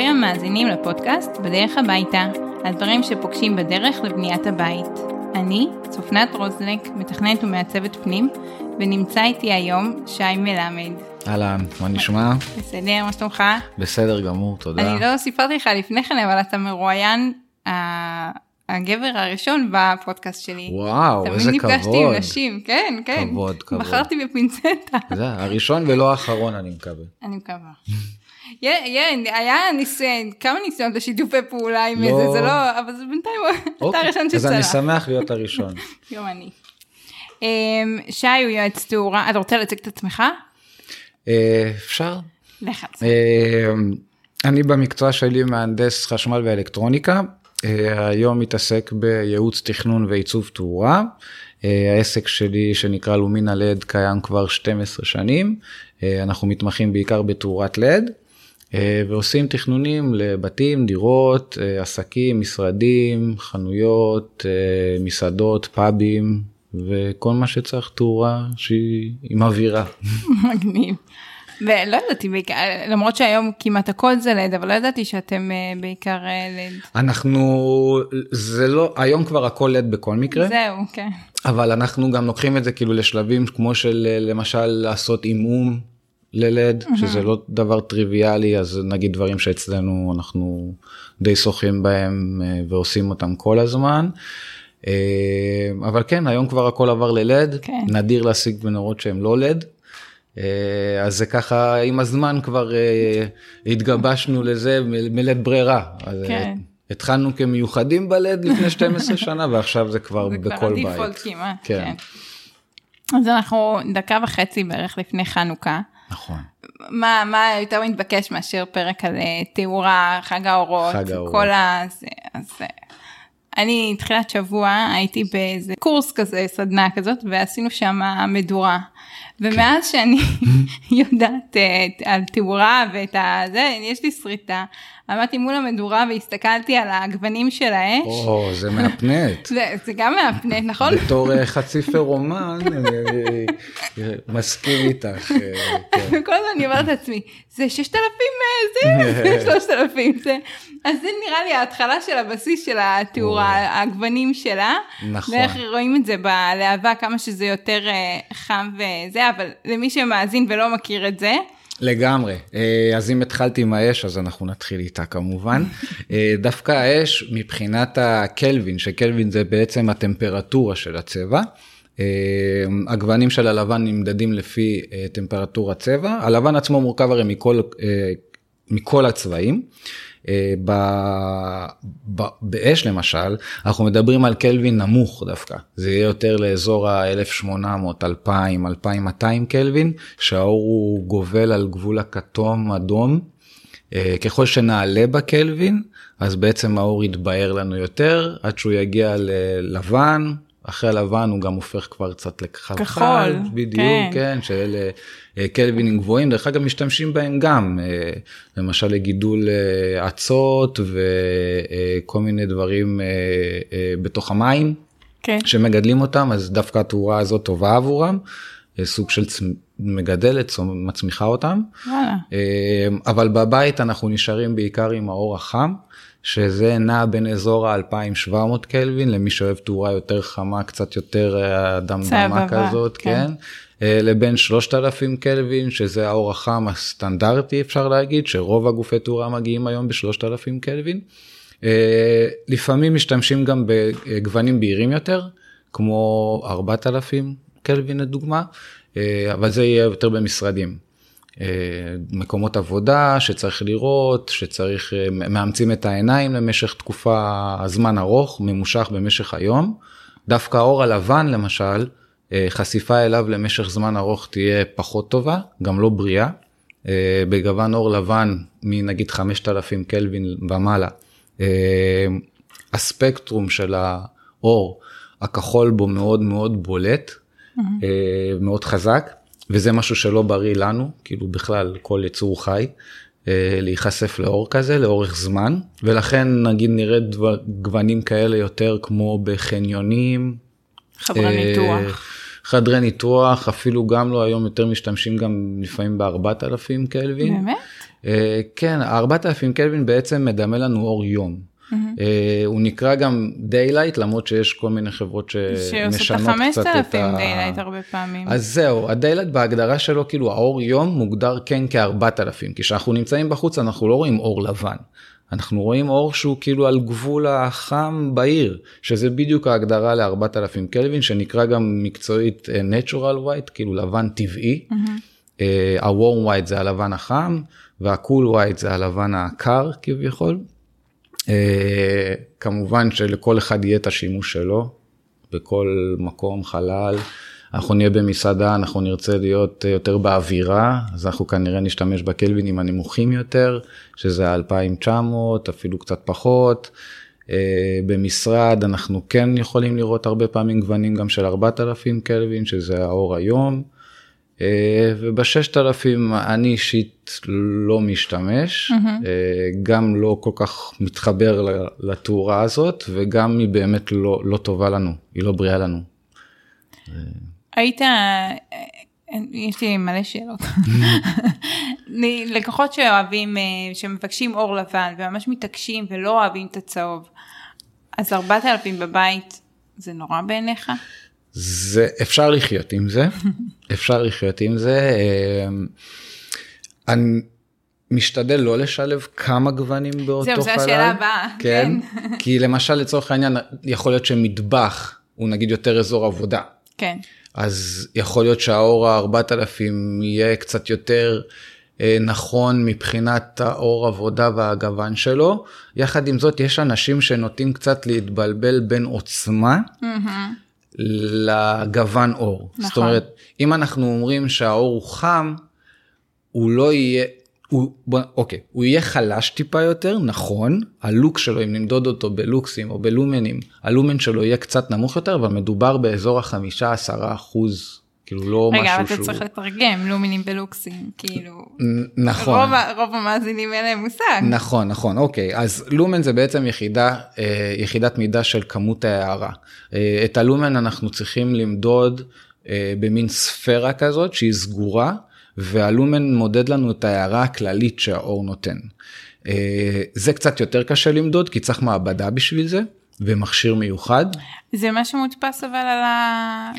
ברוכים המאזינים לפודקאסט בדרך הביתה, הדברים שפוגשים בדרך לבניית הבית. אני, צופנת רוזנק, מתכננת ומעצבת פנים, ונמצא איתי היום שי מלמד. אהלן, מה נשמע? בסדר, מה שלומך? בסדר גמור, תודה. אני לא סיפרתי לך לפני כן, אבל אתה מרואיין הגבר הראשון בפודקאסט שלי. וואו, איזה כבוד. תמיד נפגשתי עם נשים, כן, כן. כבוד, כבוד. בחרתי בפינצטה. זה הראשון ולא האחרון, אני מקווה. אני מקווה. היה ניסיון, כמה ניסיונות לשיתופי פעולה עם לא. איזה, זה לא, אבל זה בינתיים, אתה אוקיי, הראשון אז שצלח. אני שמח להיות הראשון. גם אני. אמ, שי הוא יועץ תאורה, אתה רוצה להציג את עצמך? אה, אפשר? לך. אה, אני במקצוע שלי מהנדס חשמל ואלקטרוניקה. אה, היום מתעסק בייעוץ תכנון ועיצוב תאורה. אה, העסק שלי שנקרא לומינה לד קיים כבר 12 שנים. אנחנו מתמחים בעיקר בתאורת לד. אה, ועושים תכנונים לבתים, דירות, אה, עסקים, משרדים, חנויות, אה, מסעדות, פאבים וכל מה שצריך תאורה שהיא עם אווירה. מגניב. ולא ידעתי בעיקר, למרות שהיום כמעט הכל זה לד, אבל לא ידעתי שאתם בעיקר לד. אנחנו, זה לא, היום כבר הכל לד בכל מקרה, זהו, כן. אבל אנחנו גם לוקחים את זה כאילו לשלבים כמו של למשל לעשות עמעום ללד, שזה לא דבר טריוויאלי, אז נגיד דברים שאצלנו אנחנו די שוחים בהם אה, ועושים אותם כל הזמן. אה, אבל כן, היום כבר הכל עבר ללד, כן. נדיר להשיג מנורות שהן לא לד. אה, אז זה ככה עם הזמן כבר התגבשנו לזה מלית ברירה. כן. התחלנו כמיוחדים בלד לפני 12 שנה ועכשיו זה כבר זה כבר בכל הדיפולט בית. כמעט, כן. כן. אז אנחנו דקה וחצי בערך לפני חנוכה. נכון. מה, מה יותר מתבקש מאשר פרק על אה, תאורה, חג האורות, חג האורות. כל ה... זה, אז אה, אני תחילת שבוע הייתי באיזה קורס כזה, סדנה כזאת, ועשינו שם מדורה. ומאז שאני יודעת אה, על תאורה ואת הזה, יש לי שריטה. עמדתי מול המדורה והסתכלתי על הגוונים של האש. או, זה מהפנט. זה, זה גם מהפנט, נכון? בתור אה, חצי אה, מסכים איתך. אה, כן. וכל הזמן אני אומרת לעצמי, זה 6,000 אה, זה, זה 3,000 זה. אז זה נראה לי ההתחלה של הבסיס של התאורה, הגוונים שלה. נכון. ואיך רואים את זה בלהבה, כמה שזה יותר חם וזה, אבל למי שמאזין ולא מכיר את זה, לגמרי. אה, אז אם התחלתי עם האש, אז אנחנו נתחיל איתה כמובן. אה, דווקא האש, מבחינת הקלווין, שקלווין זה בעצם הטמפרטורה של הצבע. אה, הגוונים של הלבן נמדדים לפי טמפרטורת צבע. הלבן עצמו מורכב הרי מכל, מכל הצבעים. אה, ב- ב- באש למשל, אנחנו מדברים על קלווין נמוך דווקא, זה יהיה יותר לאזור ה-1800, 2000, 2200 קלווין, שהאור הוא גובל על גבול הכתום אדום. אה, ככל שנעלה בקלווין, אז בעצם האור יתבהר לנו יותר, עד שהוא יגיע ללבן, אחרי הלבן הוא גם הופך כבר קצת לכחול. כחול, בדיוק, כן. כן, שאלה אה, קלווינים גבוהים, דרך אגב משתמשים בהם גם, אה, למשל לגידול אה, אצות וכל מיני דברים בתוך המים כן, שמגדלים אותם, אז דווקא התאורה הזאת טובה עבורם, סוג של צ- מגדלת, מצמיחה אותם. וואלה, אבל בבית אנחנו נשארים בעיקר עם האור החם, שזה נע בין אזור ה-2700 קלווין, למי שאוהב תאורה יותר חמה, קצת יותר אה, דמדמה כזאת, כן. כן. אה, לבין 3000 קלווין, שזה האור החם הסטנדרטי אפשר להגיד, שרוב הגופי תאורה מגיעים היום ב-3000 קלווין. אה, לפעמים משתמשים גם בגוונים בהירים יותר, כמו 4000 קלווין לדוגמה, אבל זה יהיה יותר במשרדים. אה, מקומות עבודה שצריך לראות, שצריך, אה, מאמצים את העיניים למשך תקופה, זמן ארוך, ממושך במשך היום. דווקא האור הלבן למשל, אה, חשיפה אליו למשך זמן ארוך תהיה פחות טובה, גם לא בריאה. אה, בגוון אור לבן מנגיד 5,000 קלווין ומעלה, הספקטרום של האור, הכחול בו מאוד מאוד בולט, אה, מאוד חזק, וזה משהו שלא בריא לנו, כאילו בכלל כל יצור חי, אה, להיחשף לאור כזה לאורך זמן, ולכן נגיד נראה דבר, גוונים כאלה יותר כמו בחניונים, חדרי אה, ניתוח. חדרי ניתוח, אפילו גם לא היום יותר משתמשים גם לפעמים ב-4000 קלווין. באמת? אה, כן, 4000 קלווין בעצם מדמה לנו אור יום. Mm-hmm. הוא נקרא גם daylight למרות שיש כל מיני חברות שמשנות קצת את ה... daylight הרבה פעמים. אז זהו, ה daylight בהגדרה שלו כאילו האור יום מוגדר כן כ-4000 כי כשאנחנו נמצאים בחוץ אנחנו לא רואים אור לבן. אנחנו רואים אור שהוא כאילו על גבול החם בהיר, שזה בדיוק ההגדרה ל-4000 קלווין, שנקרא גם מקצועית אה, natural white, כאילו לבן טבעי. Mm-hmm. ה-warm white זה הלבן החם, וה-cool white זה הלבן הקר כביכול. Uh, כמובן שלכל אחד יהיה את השימוש שלו, בכל מקום, חלל. אנחנו נהיה במסעדה, אנחנו נרצה להיות אה, יותר באווירה, אז אנחנו כנראה נשתמש בקלווינים הנמוכים יותר, שזה 2900, אפילו קצת פחות. אה, במשרד אנחנו כן יכולים לראות הרבה פעמים גוונים גם של 4,000 קלווין, שזה האור היום. אה, וב-6000 אני אישית לא משתמש, mm-hmm. גם לא כל כך מתחבר לתאורה הזאת, וגם היא באמת לא, לא טובה לנו, היא לא בריאה לנו. היית, יש לי מלא שאלות. לקוחות שאוהבים, אה, שמבקשים אור לבן וממש מתעקשים ולא אוהבים את הצהוב, אז 4,000 בבית זה נורא בעיניך? זה אפשר לחיות עם זה, אפשר לחיות עם זה. אה, אני משתדל לא לשלב כמה גוונים באותו חלל. זהו, זו השאלה הבאה. כן, כן. כי למשל לצורך העניין יכול להיות שמטבח הוא נגיד יותר אזור עבודה. כן. אז יכול להיות שהאור ה-4000 יהיה קצת יותר אה, נכון מבחינת האור עבודה והגוון שלו. יחד עם זאת, יש אנשים שנוטים קצת להתבלבל בין עוצמה mm-hmm. לגוון אור. נכון. זאת אומרת, אם אנחנו אומרים שהאור הוא חם, הוא לא יהיה, הוא, בוא, אוקיי, הוא יהיה חלש טיפה יותר, נכון, הלוק שלו, אם נמדוד אותו בלוקסים או בלומנים, הלומן שלו יהיה קצת נמוך יותר, אבל מדובר באזור החמישה עשרה אחוז, כאילו לא רגע, משהו שהוא... רגע, אתה צריך לתרגם לומנים בלוקסים, כאילו... נכון. רוב, רוב המאזינים אין להם מושג. נכון, נכון, אוקיי, אז לומן זה בעצם יחידה, אה, יחידת מידה של כמות ההערה. אה, את הלומן אנחנו צריכים למדוד אה, במין ספירה כזאת שהיא סגורה. והלומן מודד לנו את ההערה הכללית שהאור נותן. זה קצת יותר קשה למדוד כי צריך מעבדה בשביל זה ומכשיר מיוחד. זה מה שמודפס אבל על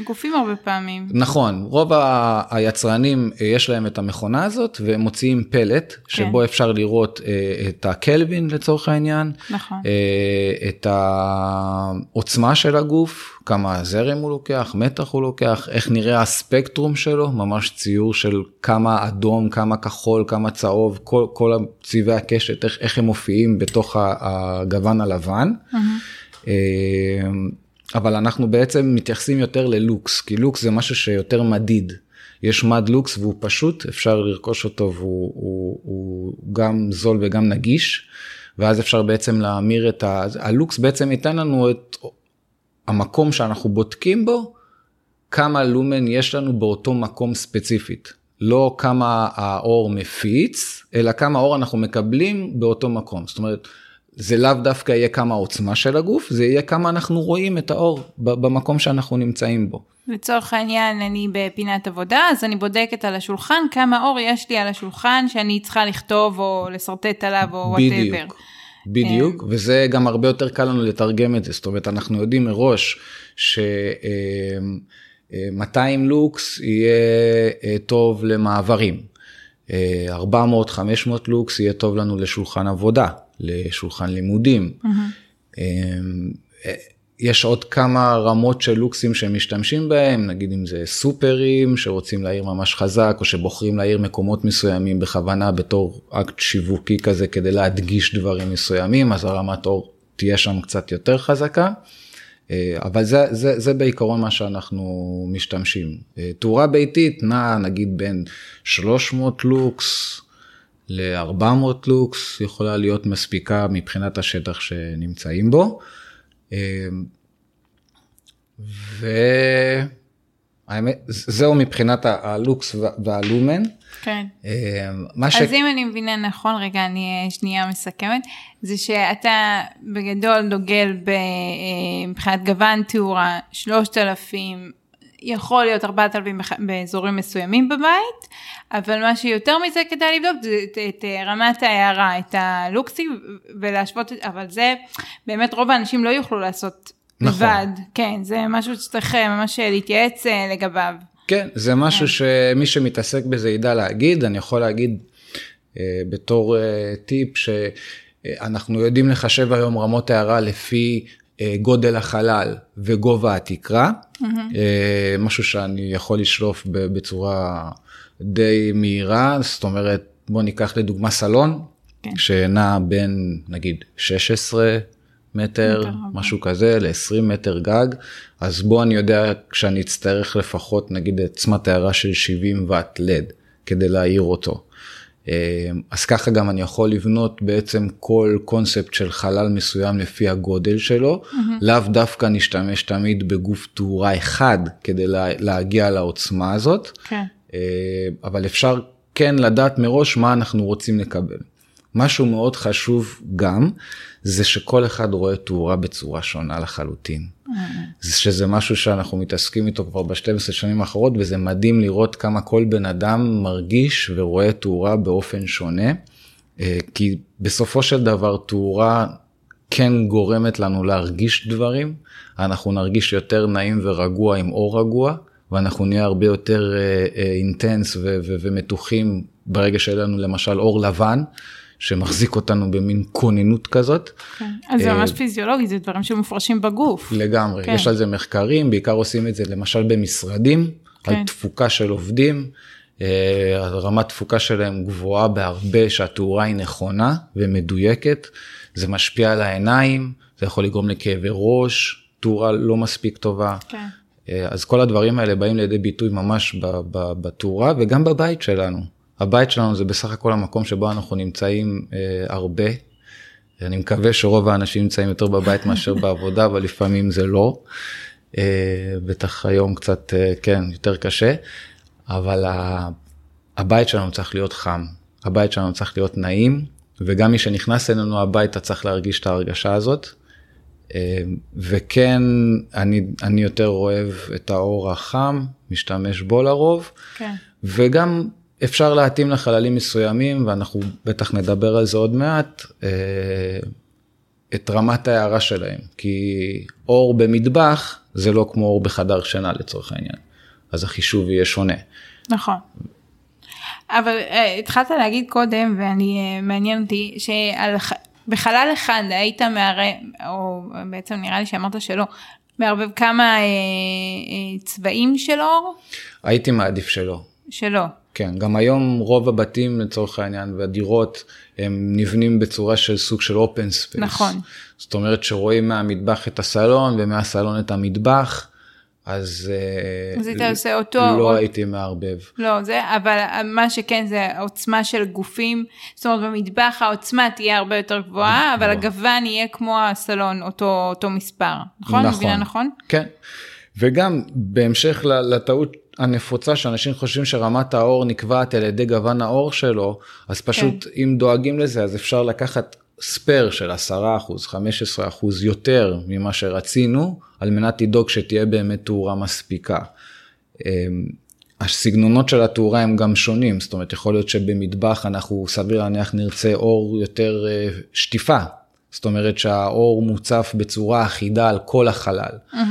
הגופים הרבה פעמים. נכון, רוב ה- היצרנים אה, יש להם את המכונה הזאת והם מוציאים פלט כן. שבו אפשר לראות אה, את הקלווין לצורך העניין, נכון. אה, את העוצמה של הגוף, כמה זרם הוא לוקח, מתח הוא לוקח, איך נראה הספקטרום שלו, ממש ציור של כמה אדום, כמה כחול, כמה צהוב, כל, כל צבעי הקשת, איך, איך הם מופיעים בתוך הגוון הלבן. Mm-hmm. אבל אנחנו בעצם מתייחסים יותר ללוקס, כי לוקס זה משהו שיותר מדיד. יש מד לוקס והוא פשוט, אפשר לרכוש אותו והוא הוא, הוא גם זול וגם נגיש, ואז אפשר בעצם להמיר את ה... הלוקס בעצם ייתן לנו את המקום שאנחנו בודקים בו, כמה לומן יש לנו באותו מקום ספציפית. לא כמה האור מפיץ, אלא כמה אור אנחנו מקבלים באותו מקום. זאת אומרת, זה לאו דווקא יהיה כמה עוצמה של הגוף, זה יהיה כמה אנחנו רואים את האור במקום שאנחנו נמצאים בו. לצורך העניין אני בפינת עבודה, אז אני בודקת על השולחן כמה אור יש לי על השולחן שאני צריכה לכתוב או לשרטט עליו או whatever. בדיוק, בדיוק, וזה גם הרבה יותר קל לנו לתרגם את זה, זאת אומרת אנחנו יודעים מראש ש... 200 לוקס יהיה אה, טוב למעברים, 400-500 לוקס יהיה טוב לנו לשולחן עבודה. לשולחן לימודים. Mm-hmm. יש עוד כמה רמות של לוקסים שהם משתמשים בהם, נגיד אם זה סופרים שרוצים להעיר ממש חזק, או שבוחרים להעיר מקומות מסוימים בכוונה בתור אקט שיווקי כזה כדי להדגיש דברים מסוימים, אז הרמת אור תהיה שם קצת יותר חזקה. אה, אבל זה, זה, זה בעיקרון מה שאנחנו משתמשים. אה, תאורה ביתית נעה נגיד בין 300 לוקס ל-400 לוקס יכולה להיות מספיקה מבחינת השטח שנמצאים בו. אמ, והאמת, זהו מבחינת הלוקס והלומן. כן. אמ, אז ש... אם אני מבינה נכון, רגע, אני שנייה מסכמת, זה שאתה בגדול דוגל אה, מבחינת גוון תאורה 3,000 יכול להיות 4,000 בח- באזורים מסוימים בבית, אבל מה שיותר מזה כדאי לבדוק זה את, את אה, רמת ההערה, את הלוקסי ולהשוות, את- אבל זה באמת רוב האנשים לא יוכלו לעשות נכון. לבד, כן, זה משהו שצריך אה, ממש להתייעץ אה, לגביו. כן, זה משהו שמי שמתעסק בזה ידע להגיד, אני יכול להגיד בתור טיפ שאנחנו יודעים לחשב היום רמות הערה לפי גודל החלל וגובה התקרה, אה, משהו שאני יכול לשלוף בצורה די מהירה, זאת אומרת, בוא ניקח לדוגמה סלון, כן. שנע בין נגיד 16 מטר, משהו כזה, ל-20 מטר גג, אז בוא אני יודע כשאני אצטרך לפחות נגיד עוצמת הערה של 70 ואט לד כדי להעיר אותו. אה, אז ככה גם אני יכול לבנות בעצם כל קונספט של חלל מסוים לפי הגודל שלו, לאו דווקא נשתמש תמיד בגוף תאורה אחד כדי לה, להגיע לעוצמה הזאת. כן. אה, אבל אפשר כן לדעת מראש מה אנחנו רוצים לקבל. משהו מאוד חשוב גם, זה שכל אחד רואה תאורה בצורה שונה לחלוטין. זה שזה משהו שאנחנו מתעסקים איתו כבר ב-12 שנים האחרות, וזה מדהים לראות כמה כל בן אדם מרגיש ורואה תאורה באופן שונה. אה, כי בסופו של דבר תאורה כן גורמת לנו להרגיש דברים, אנחנו נרגיש יותר נעים ורגוע עם אור רגוע, ואנחנו נהיה הרבה יותר אה, אה, אינטנס ו- ו- ומתוחים ברגע שיהיה לנו למשל אור לבן, שמחזיק אותנו במין כוננות כזאת. כן. אז זה אה, ממש פיזיולוגי, זה דברים שמופרשים בגוף. לגמרי, כן. יש על זה מחקרים, בעיקר עושים את זה למשל במשרדים, כן. על תפוקה של עובדים, אה, רמת תפוקה שלהם גבוהה בהרבה, שהתאורה היא נכונה ומדויקת, זה משפיע על העיניים, זה יכול לגרום לכאבי ראש, תאורה לא מספיק טובה. כן. אה, אז כל הדברים האלה באים לידי ביטוי ממש בתאורה וגם בבית שלנו. הבית שלנו זה בסך הכל המקום שבו אנחנו נמצאים אה, הרבה. אני מקווה שרוב האנשים נמצאים יותר בבית מאשר בעבודה, אבל לפעמים זה לא. אה, בטח היום קצת, אה, כן, יותר קשה, אבל ה- הבית שלנו צריך להיות חם, הבית שלנו צריך להיות נעים, וגם מי שנכנס אלינו הביתה צריך להרגיש את ההרגשה הזאת. אה, וכן, אני, אני יותר אוהב את האור החם, משתמש בו לרוב, כן. וגם אפשר להתאים לחללים מסוימים, ואנחנו בטח נדבר על זה עוד מעט, אה, את רמת ההערה שלהם, כי אור במטבח זה לא כמו אור בחדר שינה לצורך העניין, אז החישוב יהיה שונה. נכון. אבל uh, התחלת להגיד קודם, ואני, uh, מעניין אותי, שבחלל אחד היית מערבב, או בעצם נראה לי שאמרת שלא, מערבב כמה uh, uh, צבעים של אור? הייתי מעדיף שלא. שלא. כן, גם היום רוב הבתים לצורך העניין והדירות הם נבנים בצורה של סוג של open space. נכון. זאת אומרת שרואים מהמטבח את הסלון ומהסלון את המטבח, אז, אה, אז היית עושה אותו, לא או- הייתי מערבב. לא, זה, אבל מה שכן זה העוצמה של גופים, זאת אומרת במטבח העוצמה תהיה הרבה יותר גבוהה, אבל הגוון יהיה כמו הסלון, אותו, אותו מספר, נכון? נכון. מבינה נכון? כן, וגם בהמשך לטעות הנפוצה שאנשים חושבים שרמת האור נקבעת על ידי גוון האור שלו, אז פשוט כן. אם דואגים לזה אז אפשר לקחת ספייר של 10 אחוז, 15 אחוז יותר ממה שרצינו, על מנת לדאוג שתהיה באמת תאורה מספיקה. אמ, הסגנונות של התאורה הם גם שונים, זאת אומרת יכול להיות שבמטבח אנחנו סביר להניח נרצה אור יותר אה, שטיפה, זאת אומרת שהאור מוצף בצורה אחידה על כל החלל. אה,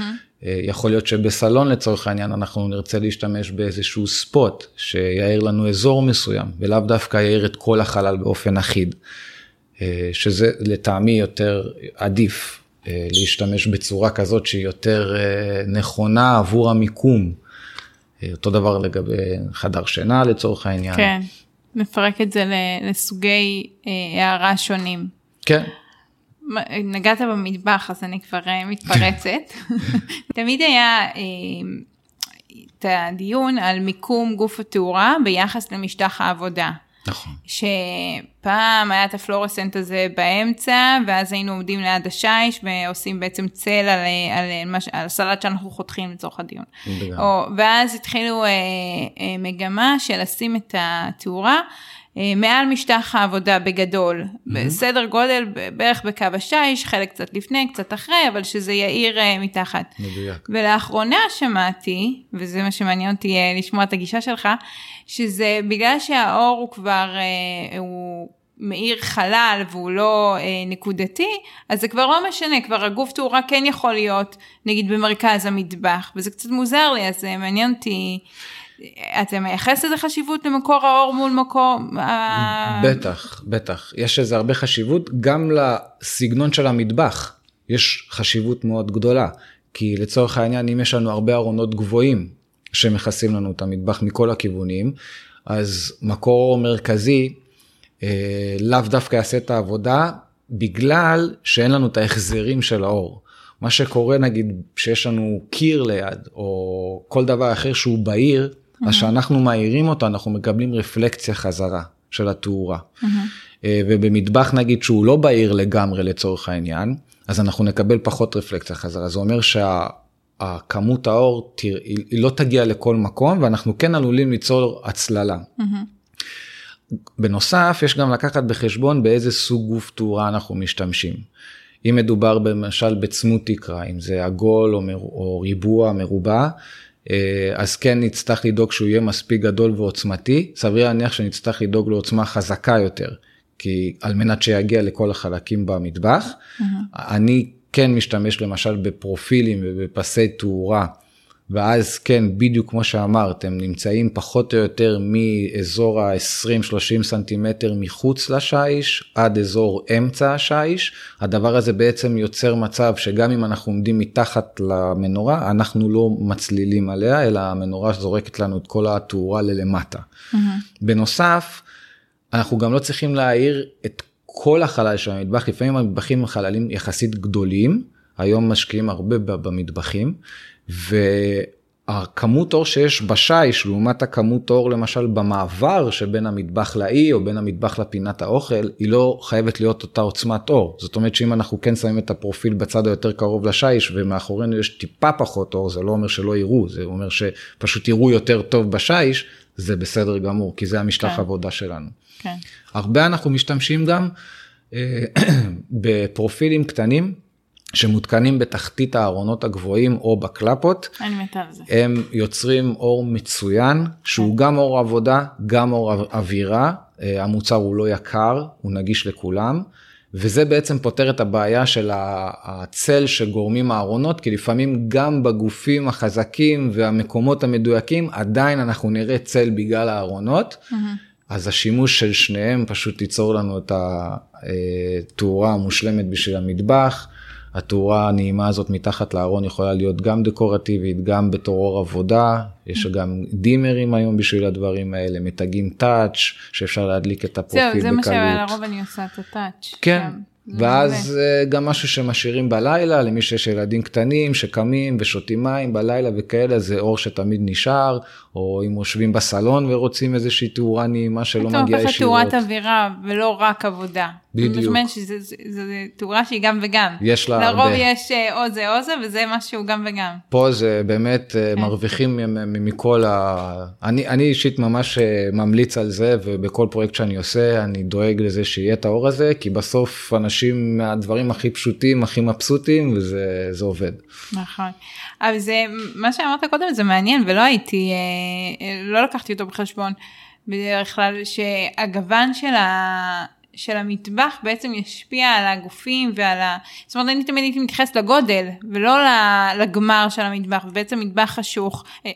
יכול להיות שבסלון לצורך העניין אנחנו נרצה להשתמש באיזשהו ספוט שיעיר לנו אזור מסוים ולאו דווקא יעיר את כל החלל באופן אחיד. אה, שזה לטעמי יותר עדיף אה, להשתמש בצורה כזאת שהיא יותר אה, נכונה עבור המיקום. אה, אותו דבר לגבי חדר שינה לצורך העניין. כן, נפרק את זה לסוגי אה, הערה שונים. כן. נגעת במטבח אז אני כבר אה, מתפרצת. תמיד היה אה, את הדיון על מיקום גוף התאורה ביחס למשטח העבודה. נכון. ש... פעם היה את הפלורסנט הזה באמצע, ואז היינו עומדים ליד השיש ועושים בעצם צל על, על, על, על הסלט שאנחנו חותכים לצורך הדיון. או, ואז התחילו אה, אה, מגמה של לשים את התאורה. אה, מעל משטח העבודה בגדול, mm-hmm. בסדר גודל בערך בקו השיש, חלק קצת לפני, קצת אחרי, אבל שזה יאיר uh, מתחת. מדויק. ולאחרונה שמעתי, וזה מה שמעניין אותי uh, לשמוע את הגישה שלך, שזה בגלל שהאור הוא כבר, הוא מאיר חלל והוא לא נקודתי, אז זה כבר לא משנה, כבר הגוף תאורה כן יכול להיות, נגיד במרכז המטבח, וזה קצת מוזר לי, אז uh, מעניין אותי. אתה מייחס לזה חשיבות למקור האור מול מקור... בטח, בטח. יש לזה הרבה חשיבות, גם לסגנון של המטבח יש חשיבות מאוד גדולה. כי לצורך העניין, אם יש לנו הרבה ארונות גבוהים שמכסים לנו את המטבח מכל הכיוונים, אז מקור אור מרכזי אה, לאו דווקא יעשה את העבודה, בגלל שאין לנו את ההחזרים של האור. מה שקורה נגיד שיש לנו קיר ליד או כל דבר אחר שהוא בהיר אז כשאנחנו מאירים אותו אנחנו מקבלים רפלקציה חזרה של התאורה. אה, ובמטבח נגיד שהוא לא בהיר לגמרי לצורך העניין, אז אנחנו נקבל פחות רפלקציה חזרה. זה אומר שהכמות האור היא לא תגיע לכל מקום ואנחנו כן עלולים ליצור הצללה. בנוסף יש גם לקחת בחשבון באיזה סוג גוף תאורה אנחנו משתמשים. אם מדובר למשל בצמוד תקרה, אם זה עגול או, מר, או ריבוע, מרובע, אז כן נצטרך לדאוג שהוא יהיה מספיק גדול ועוצמתי, סביר להניח שנצטרך לדאוג לעוצמה חזקה יותר, כי על מנת שיגיע לכל החלקים במטבח. Mm-hmm. אני כן משתמש למשל בפרופילים ובפסי תאורה ואז כן, בדיוק כמו שאמרת, הם נמצאים פחות או יותר מאזור ה-20-30 סנטימטר מחוץ לשיש עד אזור אמצע השיש. הדבר הזה בעצם יוצר מצב שגם אם אנחנו עומדים מתחת למנורה, אנחנו לא מצלילים עליה, אלא המנורה זורקת לנו את כל התאורה ללמטה. Mm-hmm. בנוסף, אנחנו גם לא צריכים להעיר את כל החלל של המטבח, לפעמים המטבחים הם חללים יחסית גדולים, היום משקיעים הרבה במטבחים. והכמות אור שיש בשיש לעומת הכמות אור למשל במעבר שבין המטבח לאי או בין המטבח לפינת האוכל היא לא חייבת להיות אותה עוצמת אור זאת אומרת שאם אנחנו כן שמים את הפרופיל בצד היותר קרוב לשיש ומאחורינו יש טיפה פחות אור זה לא אומר שלא יראו זה אומר שפשוט יראו יותר טוב בשיש זה בסדר גמור כי זה המשטח כן. עבודה שלנו. כן. הרבה אנחנו משתמשים גם אה, בפרופילים קטנים שמותקנים בתחתית הארונות הגבוהים או בקלפות. אני מתה על זה. הם יוצרים אור מצוין, שהוא גם אור עבודה, גם אור אווירה. אה, המוצר הוא לא יקר, הוא נגיש לכולם. וזה בעצם פותר את הבעיה של הצל שגורמים הארונות, כי לפעמים גם בגופים החזקים והמקומות המדויקים, עדיין אנחנו נראה צל בגלל הארונות. Mm-hmm. אז השימוש של שניהם פשוט ייצור לנו את התאורה אה, המושלמת בשביל המטבח. התאורה הנעימה הזאת מתחת לארון יכולה להיות גם דקורטיבית, גם בתור אור עבודה, יש גם דימרים היום בשביל הדברים האלה, מתגים טאץ' שאפשר להדליק את הפרופיל בקלות. זהו, זה מה שלרוב אני עושה את הטאץ'. כן. גם. ואז אה, גם משהו שמשאירים בלילה למי שיש ילדים קטנים שקמים ושותים מים בלילה וכאלה זה אור שתמיד נשאר או אם יושבים בסלון ורוצים איזושהי תאורה נעימה שלא מגיעה ישירות. טוב, תאורת אווירה ולא רק עבודה. בדיוק. שזו תאורה שהיא גם וגם. יש לה הרבה. לרוב יש אה, או זה או זה וזה משהו גם וגם. פה זה באמת אה, כן. מרוויחים מכל ה... אני, אני אישית ממש ממליץ על זה ובכל פרויקט שאני עושה אני דואג לזה שיהיה את האור הזה כי בסוף אנשים מהדברים הכי פשוטים הכי מבסוטים וזה עובד. נכון. אבל זה מה שאמרת קודם זה מעניין ולא הייתי אה, לא לקחתי אותו בחשבון בדרך כלל שהגוון של ה... של המטבח בעצם ישפיע על הגופים ועל ה... זאת אומרת, אני תמיד הייתי מתייחסת לגודל ולא לגמר של המטבח, ובעצם מטבח חשוך, אה,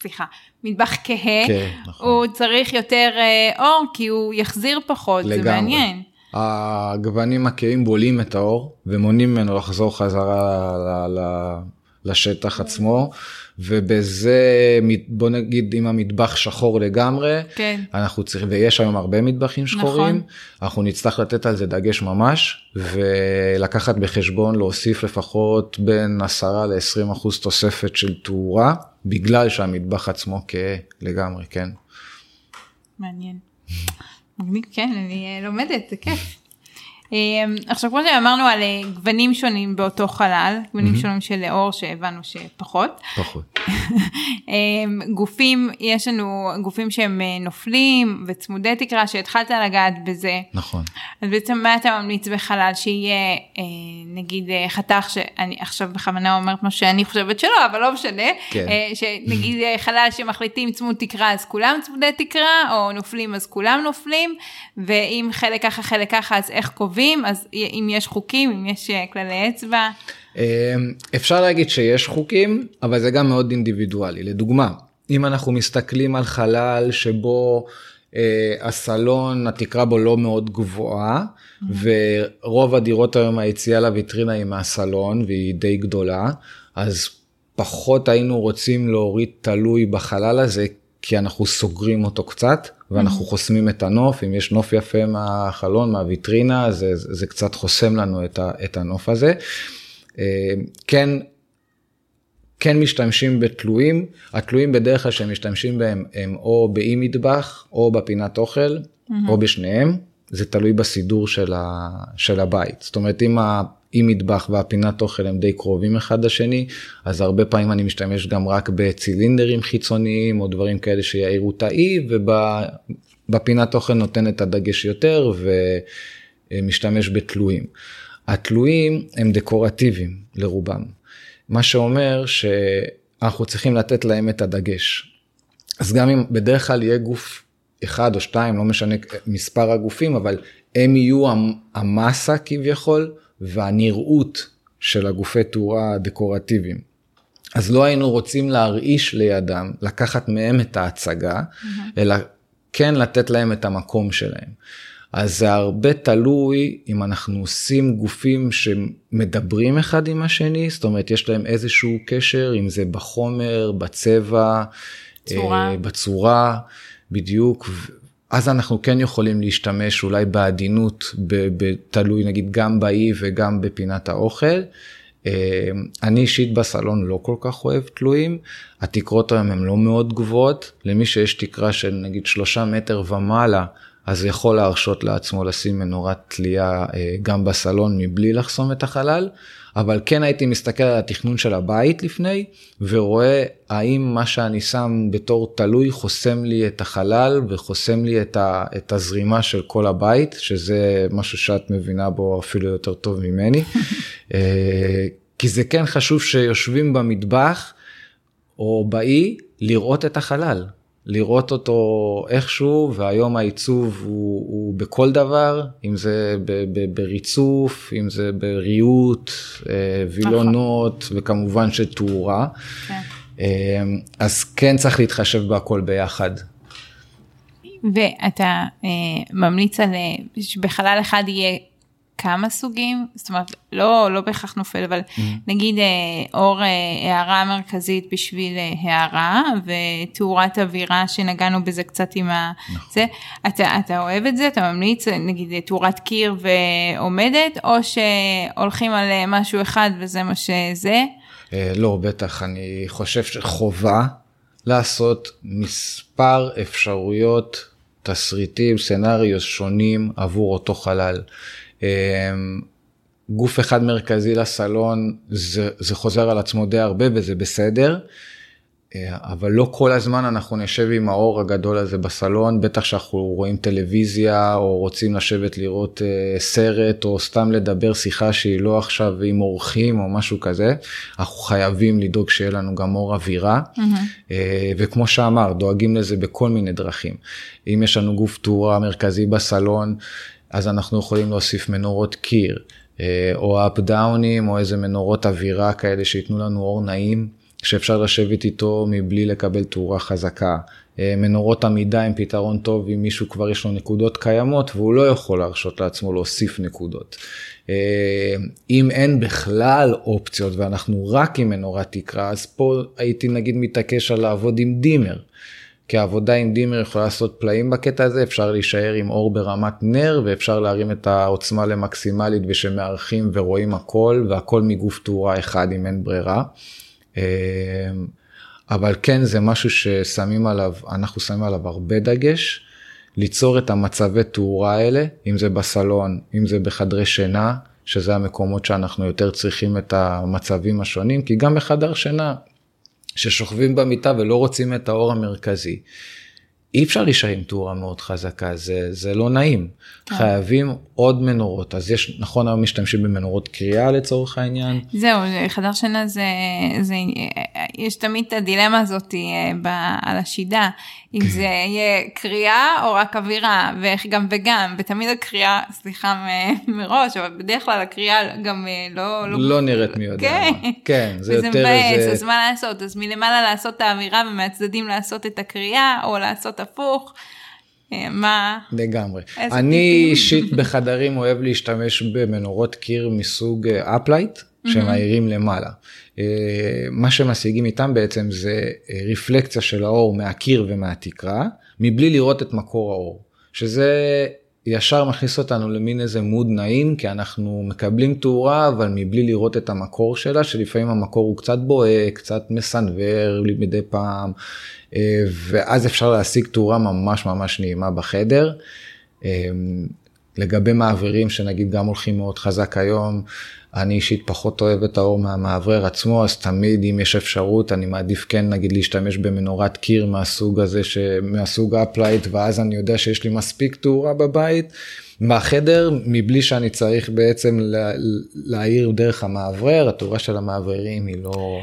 סליחה, מטבח כהה, כן, נכון. הוא צריך יותר אה, אור כי הוא יחזיר פחות, לגמרי. זה מעניין. הגוונים הכהים בולעים את האור ומונעים ממנו לחזור חזרה ל... ל... לשטח עצמו, ובזה, בוא נגיד, אם המטבח שחור לגמרי, כן. אנחנו צריכים, ויש היום הרבה מטבחים שחורים, נכון. אנחנו נצטרך לתת על זה דגש ממש, ולקחת בחשבון להוסיף לפחות בין 10 ל-20 אחוז תוספת של תאורה, בגלל שהמטבח עצמו כהה לגמרי, כן. מעניין. מגניב, כן, אני אה, לומדת, זה כיף. אמ, עכשיו כמו שאמרנו על אה, גוונים שונים באותו חלל, גוונים שונים של אור שהבנו שפחות. פחות. אמ, גופים, יש לנו גופים שהם אה, נופלים וצמודי תקרה שהתחלת לגעת בזה. נכון. אז בעצם מה אתה ממליץ בחלל שיהיה אה, נגיד חתך שאני עכשיו בכוונה אומרת מה שאני חושבת שלא אבל לא משנה כן. שנגיד חלל שמחליטים צמוד תקרה אז כולם צמודי תקרה או נופלים אז כולם נופלים ואם חלק ככה חלק ככה אז איך קובעים אז אם יש חוקים אם יש אה, כללי אצבע. אמ, אפשר להגיד שיש חוקים, אבל זה גם מאוד אינדיבידואלי. לדוגמה, אם אנחנו מסתכלים על חלל שבו אה, הסלון, התקרה בו לא מאוד גבוהה, ורוב הדירות היום היציאה לויטרינה היא מהסלון והיא די גדולה, אז פחות היינו רוצים להוריד תלוי בחלל הזה, כי אנחנו סוגרים אותו קצת, ואנחנו חוסמים את הנוף, אם יש נוף יפה מהחלון, מהוויטרינה, זה, זה קצת חוסם לנו את, ה, את הנוף הזה. אה, כן, כן משתמשים בתלויים, התלויים בדרך כלל שהם משתמשים בהם הם או באי מטבח או בפינת אוכל mm-hmm. או בשניהם, זה תלוי בסידור של, ה, של הבית. זאת אומרת אם האי מטבח והפינת אוכל הם די קרובים אחד לשני, אז הרבה פעמים אני משתמש גם רק בצילינדרים חיצוניים או דברים כאלה שיעירו את האי ובפינת אוכל נותן את הדגש יותר ומשתמש בתלויים. התלויים הם דקורטיביים לרובם, מה שאומר שאנחנו צריכים לתת להם את הדגש. אז גם אם בדרך כלל יהיה גוף אחד או שתיים, לא משנה מספר הגופים, אבל הם יהיו המסה כביכול והנראות של הגופי תאורה הדקורטיביים. אז לא היינו רוצים להרעיש לידם, לקחת מהם את ההצגה, mm-hmm. אלא כן לתת להם את המקום שלהם. אז זה הרבה תלוי אם אנחנו עושים גופים שמדברים אחד עם השני, זאת אומרת יש להם איזשהו קשר, אם זה בחומר, בצבע, צורה. אה, בצורה, בדיוק. אז אנחנו כן יכולים להשתמש אולי בעדינות, תלוי נגיד גם באי וגם בפינת האוכל. אה, אני אישית בסלון לא כל כך אוהב תלויים, התקרות היום הן לא מאוד גבוהות, למי שיש תקרה של נגיד שלושה מטר ומעלה, אז יכול להרשות לעצמו לשים מנורת תלייה אה, גם בסלון מבלי לחסום את החלל, אבל כן הייתי מסתכל על התכנון של הבית לפני, ורואה האם מה שאני שם בתור תלוי חוסם לי את החלל וחוסם לי את, ה, את הזרימה של כל הבית, שזה משהו שאת מבינה בו אפילו יותר טוב ממני. אה, כי זה כן חשוב שיושבים במטבח או באי לראות את החלל. לראות אותו איכשהו, והיום העיצוב הוא, הוא בכל דבר, אם זה ב, ב, בריצוף, אם זה בריהוט, אה, וילונות, נכון. וכמובן שתאורה. כן. אה, אז כן צריך להתחשב בהכל ביחד. ואתה אה, ממליץ על שבחלל אחד יהיה כמה סוגים, זאת אומרת לא, לא בהכרח נופל, אבל mm-hmm. נגיד אה, אור אה, הערה מרכזית בשביל אה, הערה ותאורת אווירה שנגענו בזה קצת עם ה... נכון. זה, אתה, אתה אוהב את זה? אתה ממליץ נגיד תאורת קיר ועומדת או שהולכים על משהו אחד וזה מה שזה? לא, בטח, אני חושב שחובה לעשות מספר אפשרויות, תסריטים, סצנריו שונים עבור אותו חלל. אמ, גוף אחד מרכזי לסלון זה, זה חוזר על עצמו די הרבה וזה בסדר. אה, אבל לא כל הזמן אנחנו נשב עם האור הגדול הזה בסלון, בטח שאנחנו רואים טלוויזיה או רוצים לשבת לראות uh, סרט או סתם לדבר שיחה שהיא לא עכשיו עם אורחים או משהו כזה, אנחנו חייבים לדאוג שיהיה לנו גם אור אווירה, mm-hmm. uh, וכמו שאמר, דואגים לזה בכל מיני דרכים. אם יש לנו גוף תאורה מרכזי בסלון, אז אנחנו יכולים להוסיף מנורות קיר, אה, או אפ דאונים, או איזה מנורות אווירה כאלה שייתנו לנו אור נעים, שאפשר לשבת איתו מבלי לקבל תאורה חזקה. אה, מנורות עמידה הם פתרון טוב אם מישהו כבר יש לו נקודות קיימות והוא לא יכול להרשות לעצמו להוסיף נקודות. אה, אם אין בכלל אופציות ואנחנו רק עם מנורת תקרה, אז פה הייתי נגיד מתעקש על לעבוד עם דימר. כי העבודה עם דימר יכולה לעשות פלאים בקטע הזה, אפשר להישאר עם אור ברמת נר ואפשר להרים את העוצמה למקסימלית ושמארחים ורואים הכל והכל מגוף תאורה אחד אם אין ברירה. אה, אבל כן זה משהו ששמים עליו, אנחנו שמים עליו הרבה דגש. ליצור את המצבי תאורה האלה, אם זה בסלון, אם זה בחדרי שינה, שזה המקומות שאנחנו יותר צריכים את המצבים השונים, כי גם בחדר שינה, ששוכבים במיטה ולא רוצים את האור המרכזי, אי אפשר להישאר עם תאורה מאוד חזקה, זה, זה לא נעים. כן. חייבים עוד מנורות, אז יש, נכון היום משתמשים במנורות קריאה לצורך העניין. זהו, חדר שינה זה, זה, יש תמיד את הדילמה הזאת אה, על השידה, אם זה יהיה קריאה או רק אווירה, ואיך גם וגם, ותמיד הקריאה, סליחה מראש, אבל בדרך כלל הקריאה גם אה, לא... לא, לא נראית מי יודע כן, מה. כן, זה יותר איזה... וזה מבאס, אז מה לעשות? אז מלמעלה לעשות את האווירה ומהצדדים לעשות את הקריאה, או לעשות הפוך. אה, מה? לגמרי. אני אישית בחדרים אוהב להשתמש במנורות קיר מסוג uplight, שמאירים למעלה. אה, מה שמשיגים איתם בעצם זה אה, רפלקציה של האור מהקיר ומהתקרה, מבלי לראות את מקור האור, שזה ישר מכניס אותנו למין איזה מוד נעים, כי אנחנו מקבלים תאורה, אבל מבלי לראות את המקור שלה, שלפעמים המקור הוא קצת בוהק, קצת מסנוור מדי פעם, אה, ואז אפשר להשיג תאורה ממש ממש נעימה בחדר. לגבי מעברים שנגיד גם הולכים מאוד חזק היום, אני אישית פחות אוהב את האור מהמאוורר עצמו, אז תמיד אם יש אפשרות, אני מעדיף כן נגיד להשתמש במנורת קיר מהסוג הזה, מהסוג uplight, ואז אני יודע שיש לי מספיק תאורה בבית. מהחדר מבלי שאני צריך בעצם להאיר דרך המאוורר, התאורה של המאווררים היא לא...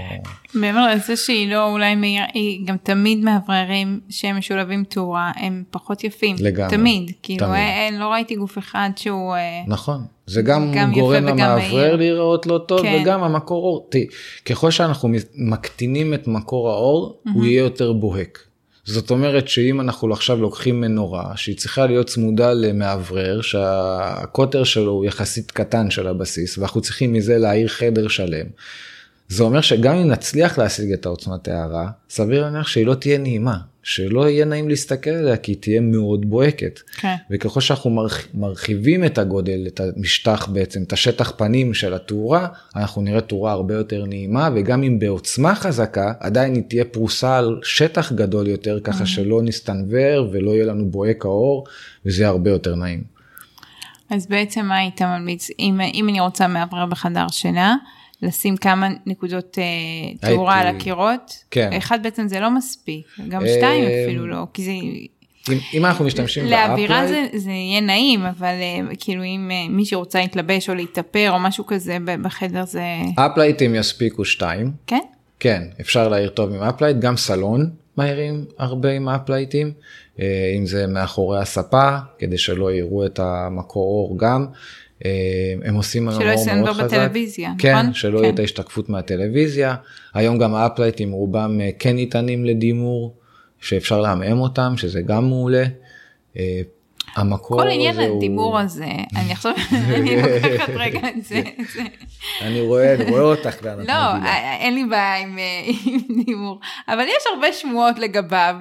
מעבר לזה שהיא לא אולי מאירה, היא גם תמיד מאווררים שהם משולבים תאורה, הם פחות יפים. לגמרי. תמיד. כאילו תמיד. אין, לא ראיתי גוף אחד שהוא... אה, נכון. זה גם, גם גורם למאוורר להיראות לא טוב כן. וגם המקור אור. תראי, ככל שאנחנו מקטינים את מקור האור, mm-hmm. הוא יהיה יותר בוהק. זאת אומרת שאם אנחנו עכשיו לוקחים מנורה שהיא צריכה להיות צמודה למאוורר שהקוטר שלו הוא יחסית קטן של הבסיס ואנחנו צריכים מזה להעיר חדר שלם. זה אומר שגם אם נצליח להשיג את העוצמת הערה סביר להניח שהיא לא תהיה נעימה שלא יהיה נעים להסתכל עליה כי היא תהיה מאוד בוהקת. כן. וככל שאנחנו מרח, מרחיבים את הגודל, את המשטח בעצם, את השטח פנים של התאורה, אנחנו נראה תאורה הרבה יותר נעימה וגם אם בעוצמה חזקה עדיין היא תהיה פרוסה על שטח גדול יותר ככה mm-hmm. שלא נסתנוור ולא יהיה לנו בוהק האור וזה יהיה הרבה יותר נעים. אז בעצם מה היית ממליץ אם, אם אני רוצה מאוורר בחדר שינה? לשים כמה נקודות אה, תאורה על הקירות. כן. אחד בעצם זה לא מספיק, גם אה, שתיים אפילו לא, כי זה... אם, אם אנחנו משתמשים ב uplight... לאווירה זה, זה יהיה נעים, אבל אה, כאילו אם מי שרוצה להתלבש או להתאפר או משהו כזה בחדר זה... אפלייטים יספיקו שתיים. כן? כן, אפשר להאיר טוב עם uplight, גם סלון מאירים הרבה עם אפלייטים, אם זה מאחורי הספה, כדי שלא יראו את המקור אור גם. אה, הם עושים היום מאוד חזק. שלא בטלוויזיה, כן, נכון? שלא כן. יהיה את ההשתקפות מהטלוויזיה. היום גם האפלייטים רובם אה, כן ניתנים לדימור, שאפשר לעמעם אותם, שזה גם מעולה. אה, המקור כל עניין הדימור הזה, אני עכשיו, אני לוקחת רגע את זה. אני רואה, אני רואה אותך. לא, אין לי בעיה עם דימור, אבל יש הרבה שמועות לגביו,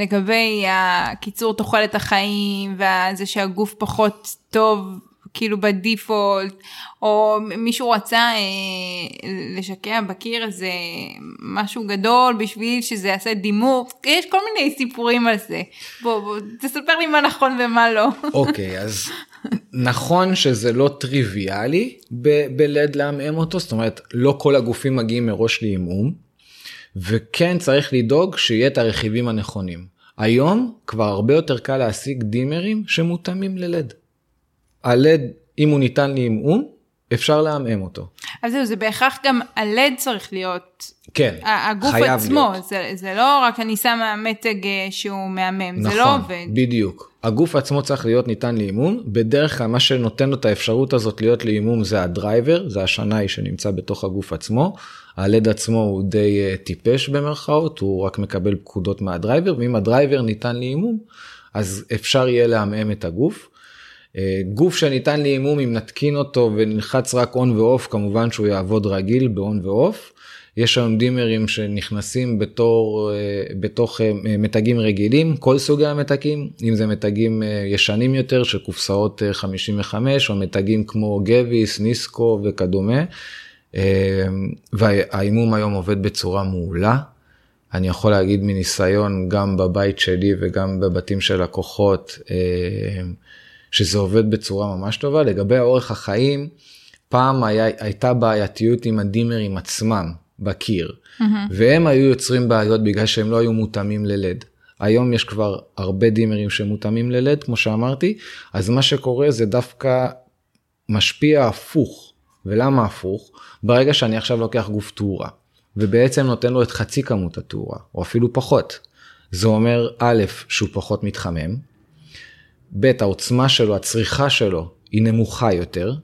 לגבי הקיצור תוחלת החיים, וזה שהגוף פחות טוב כאילו בדיפולט, או מישהו רצה אה, לשקע בקיר איזה משהו גדול בשביל שזה יעשה דימור, יש כל מיני סיפורים על זה. בוא, בוא תספר לי מה נכון ומה לא. אוקיי, okay, אז נכון שזה לא טריוויאלי בלד לעמעם אותו, זאת אומרת לא כל הגופים מגיעים מראש לעמעום, וכן צריך לדאוג שיהיה את הרכיבים הנכונים. היום כבר הרבה יותר קל להשיג דימרים שמותאמים ללד. הלד, אם הוא ניתן לעמעום, אפשר לעמעם אותו. אז זהו, זה בהכרח גם הלד צריך להיות. כן, הגוף חייב עצמו, להיות. זה, זה לא רק אני שמה מתג אה, שהוא מעמעם, נכון, זה לא עובד. נכון, בדיוק. הגוף עצמו צריך להיות ניתן לעמעום, בדרך כלל מה שנותן לו את האפשרות הזאת להיות לעמעום זה ה driver, זה השנאי שנמצא בתוך הגוף עצמו. הלד עצמו הוא די אה, טיפש במרכאות, הוא רק מקבל פקודות מה driver, ואם ה driver ניתן לעמעום, אז אפשר יהיה לעמעם את הגוף. אה, גוף שניתן לעמעום אם נתקין אותו ונלחץ רק on ו off כמובן שהוא יעבוד רגיל ב on ו off. יש היום דימרים שנכנסים בתור אה, בתוך אה, מתגים רגילים כל סוגי המתגים אם זה מתגים ישנים יותר של קופסאות 55 או מתגים כמו גביס ניסקו וכדומה. והאימום היום עובד בצורה מעולה. אני יכול להגיד מניסיון גם בבית שלי וגם בבתים של לקוחות, שזה עובד בצורה ממש טובה. לגבי אורך החיים, פעם היה, הייתה בעייתיות עם הדימרים עצמם בקיר, mm-hmm. והם היו יוצרים בעיות בגלל שהם לא היו מותאמים ללד. היום יש כבר הרבה דימרים שמותאמים ללד, כמו שאמרתי, אז מה שקורה זה דווקא משפיע הפוך. ולמה הפוך? ברגע שאני עכשיו לוקח גוף תאורה, ובעצם נותן לו את חצי כמות התאורה, או אפילו פחות, זה אומר א', שהוא פחות מתחמם, ב', העוצמה שלו, הצריכה שלו, היא נמוכה יותר,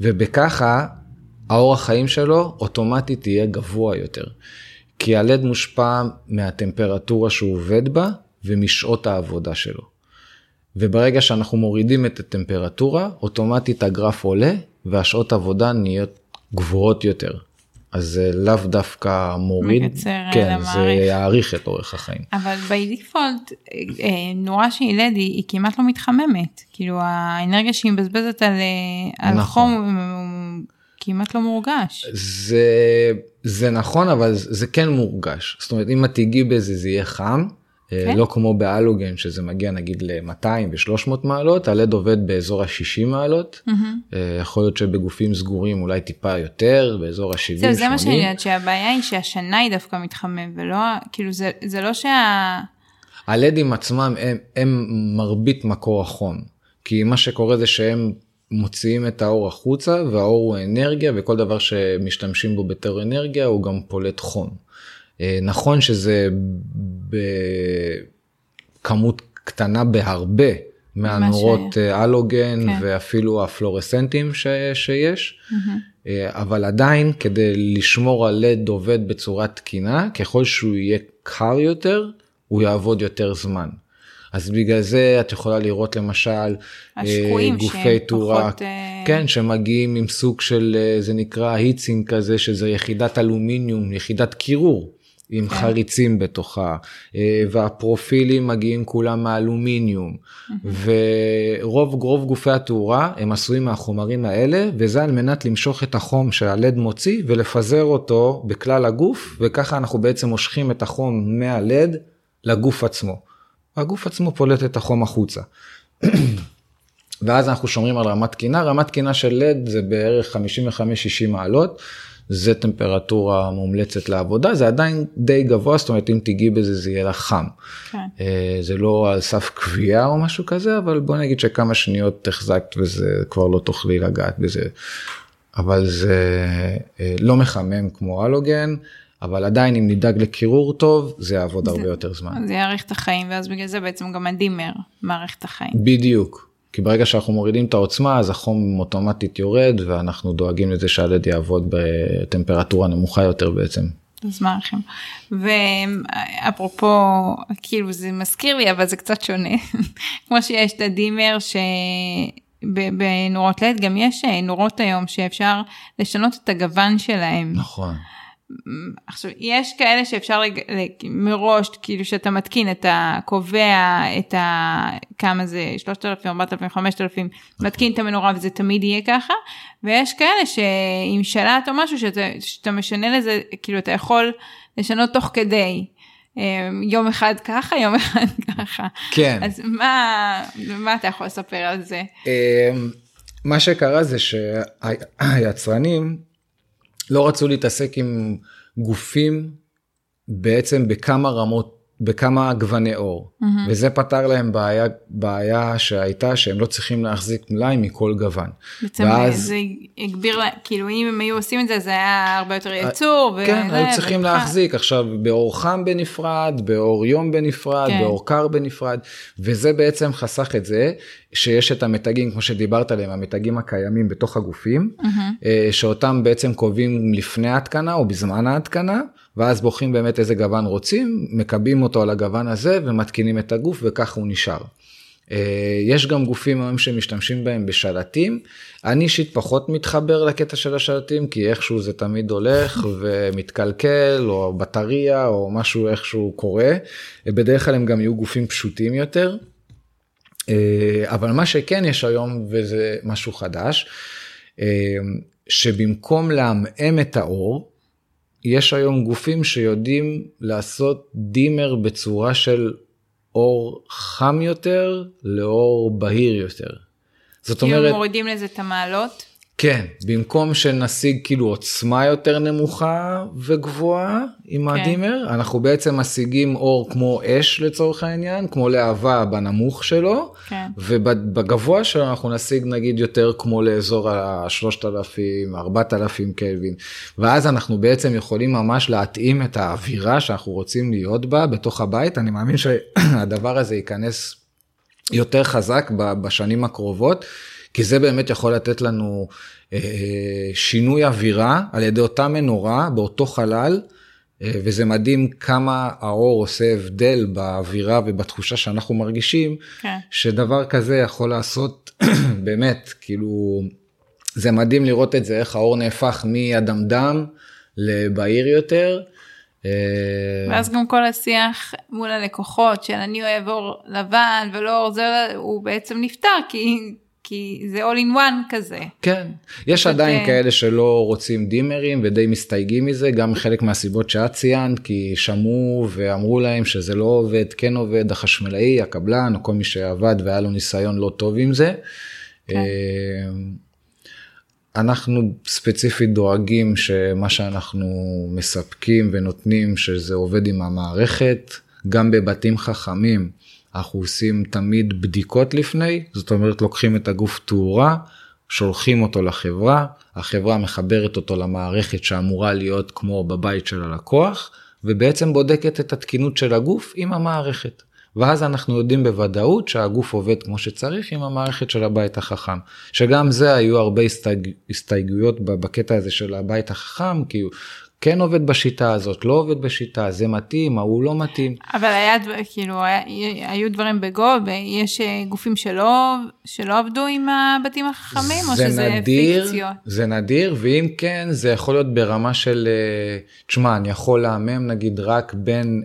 ובככה האורח חיים שלו אוטומטית יהיה גבוה יותר. כי הלד מושפע מהטמפרטורה שהוא עובד בה ומשעות העבודה שלו. וברגע שאנחנו מורידים את הטמפרטורה, אוטומטית הגרף עולה והשעות עבודה נהיות גבוהות יותר. אז זה לאו דווקא מוריד, מקצר אה, כן, למעריך. זה יאריך את אורך החיים. אבל בי דיפולט אה, נורה שהיא לד היא, היא כמעט לא מתחממת כאילו האנרגיה שהיא מבזבזת על, אה, על נכון. חום כמעט לא מורגש. זה, זה נכון, אבל זה כן מורגש. זאת אומרת, אם את תיגעי בזה, זה יהיה חם. כן. כן. לא כמו באלוגן שזה מגיע נגיד ל-200 ו-300 מעלות, הלד עובד באזור ה-60 מעלות, mm-hmm. יכול להיות שבגופים סגורים אולי טיפה יותר, באזור ה-70-80. זהו, זה מה שאני יודעת שהבעיה היא שהשנאי דווקא מתחמם ולא כאילו זה, זה לא שה... הלדים עצמם הם, הם מרבית מקור החום, כי מה שקורה זה שהם מוציאים את האור החוצה והאור הוא אנרגיה וכל דבר שמשתמשים בו בתור אנרגיה הוא גם פולט חום. אה, נכון שזה בכמות קטנה בהרבה מהנורות אה, אלוגן כן. ואפילו הפלורסנטים ש, שיש, אה, אבל עדיין כדי לשמור על לד עובד בצורה תקינה, ככל שהוא יהיה קר יותר, הוא יעבוד יותר זמן. אז בגלל זה את יכולה לראות למשל אה, גופי תאורה, פחות, אה, כן, שמגיעים עם סוג של, אה, זה נקרא היטסינג כזה, שזה יחידת אלומיניום, יחידת קירור. עם כן. חריצים בתוכה, אה, והפרופילים מגיעים כולם מאלומיניום, ורוב רוב גופי התאורה הם עשויים מהחומרים האלה, וזה על מנת למשוך את החום שהלד מוציא ולפזר אותו בכלל הגוף, וככה אנחנו בעצם מושכים את החום מהלד לגוף עצמו. הגוף עצמו פולט את החום החוצה. ואז אנחנו שומרים על רמת תקינה, רמת תקינה של לד זה בערך 55-60 מעלות, זה טמפרטורה מומלצת לעבודה, זה עדיין די גבוה, זאת אומרת אם תיגעי בזה זה יהיה לך חם. כן. אה, זה לא על סף קביעה או משהו כזה, אבל בוא נגיד שכמה שניות החזקת וזה כבר לא תוכלי לגעת בזה. אבל זה אה, לא מחמם כמו אלוגן, אבל עדיין אם נדאג לקירור טוב, זה יעבוד הרבה יותר זמן. זה יאריך את החיים ואז בגלל זה בעצם גם הדימר מערכת את החיים. בדיוק. כי ברגע שאנחנו מורידים את העוצמה אז החום אוטומטית יורד ואנחנו דואגים לזה שהלד יעבוד בטמפרטורה נמוכה יותר בעצם. אז מעריכים. ואפרופו כאילו זה מזכיר לי אבל זה קצת שונה כמו שיש את הדימר שבנורות לד גם יש אה, נורות היום שאפשר לשנות את הגוון שלהם. נכון. עכשיו יש כאלה שאפשר לג... לג... מראש כאילו שאתה מתקין אתה קובע את ה... כמה זה 3,000 4,000 5,000 מתקין את המנורה וזה תמיד יהיה ככה ויש כאלה שעם שלט או משהו שאתה, שאתה משנה לזה כאילו אתה יכול לשנות תוך כדי. אה, יום אחד ככה יום אחד ככה כן. אז מה מה אתה יכול לספר על זה אמ, מה שקרה זה שהיצרנים לא רצו להתעסק עם גופים בעצם בכמה רמות, בכמה גווני אור. Mm-hmm. וזה פתר להם בעיה, בעיה שהייתה שהם לא צריכים להחזיק מלאי מכל גוון. בעצם ואז... זה הגביר כאילו אם הם היו עושים את זה זה היה הרבה יותר ייצור. כן, היו צריכים ובכלל. להחזיק עכשיו באור חם בנפרד, באור יום בנפרד, כן. באור קר בנפרד, וזה בעצם חסך את זה שיש את המתגים כמו שדיברת עליהם, המתגים הקיימים בתוך הגופים, mm-hmm. שאותם בעצם קובעים לפני ההתקנה או בזמן ההתקנה, ואז בוחרים באמת איזה גוון רוצים, מקבעים אותו על הגוון הזה ומתקינים את הגוף וככה הוא נשאר. יש גם גופים היום שמשתמשים בהם בשלטים, אני אישית פחות מתחבר לקטע של השלטים כי איכשהו זה תמיד הולך ומתקלקל או בטריה או משהו איכשהו קורה, בדרך כלל הם גם יהיו גופים פשוטים יותר. אבל מה שכן יש היום וזה משהו חדש, שבמקום לעמעם את האור, יש היום גופים שיודעים לעשות דימר בצורה של אור חם יותר לאור בהיר יותר. זאת אומרת... כאילו מורידים לזה את המעלות? כן, במקום שנשיג כאילו עוצמה יותר נמוכה וגבוהה עם כן. הדימר, אנחנו בעצם משיגים אור כמו אש לצורך העניין, כמו להבה בנמוך שלו, כן. ובגבוה שלו אנחנו נשיג נגיד יותר כמו לאזור ה-3000, 4000 קלווין, ואז אנחנו בעצם יכולים ממש להתאים את האווירה שאנחנו רוצים להיות בה בתוך הבית, אני מאמין שהדבר הזה ייכנס יותר חזק בשנים הקרובות. כי זה באמת יכול לתת לנו אה, שינוי אווירה על ידי אותה מנורה באותו חלל, אה, וזה מדהים כמה האור עושה הבדל באווירה ובתחושה שאנחנו מרגישים, כן. שדבר כזה יכול לעשות באמת, כאילו, זה מדהים לראות את זה, איך האור נהפך מאדמדם לבהיר יותר. אה, ואז גם כל השיח מול הלקוחות של אני אוהב אור לבן ולא אור זה, הוא בעצם נפתר כי כי זה all in one כזה. כן, יש עדיין uh... כאלה שלא רוצים דימרים ודי מסתייגים מזה, גם חלק מהסיבות שאת ציינת, כי שמעו ואמרו להם שזה לא עובד, כן עובד, החשמלאי, הקבלן, או כל מי שעבד והיה לו ניסיון לא טוב עם זה. כן. אה, אנחנו ספציפית דואגים שמה שאנחנו מספקים ונותנים, שזה עובד עם המערכת, גם בבתים חכמים. אנחנו עושים תמיד בדיקות לפני, זאת אומרת לוקחים את הגוף תאורה, שולחים אותו לחברה, החברה מחברת אותו למערכת שאמורה להיות כמו בבית של הלקוח, ובעצם בודקת את התקינות של הגוף עם המערכת. ואז אנחנו יודעים בוודאות שהגוף עובד כמו שצריך עם המערכת של הבית החכם. שגם זה היו הרבה הסתייג... הסתייגויות בקטע הזה של הבית החכם, כי כן עובד בשיטה הזאת, לא עובד בשיטה, זה מתאים, ההוא לא מתאים. אבל היה, כאילו, היה, היו דברים בגו, ויש אה, גופים שלא, שלא עבדו עם הבתים החכמים, או שזה נדיר, פיקציות? זה נדיר, ואם כן, זה יכול להיות ברמה של, אה, תשמע, אני יכול לעמם נגיד רק בין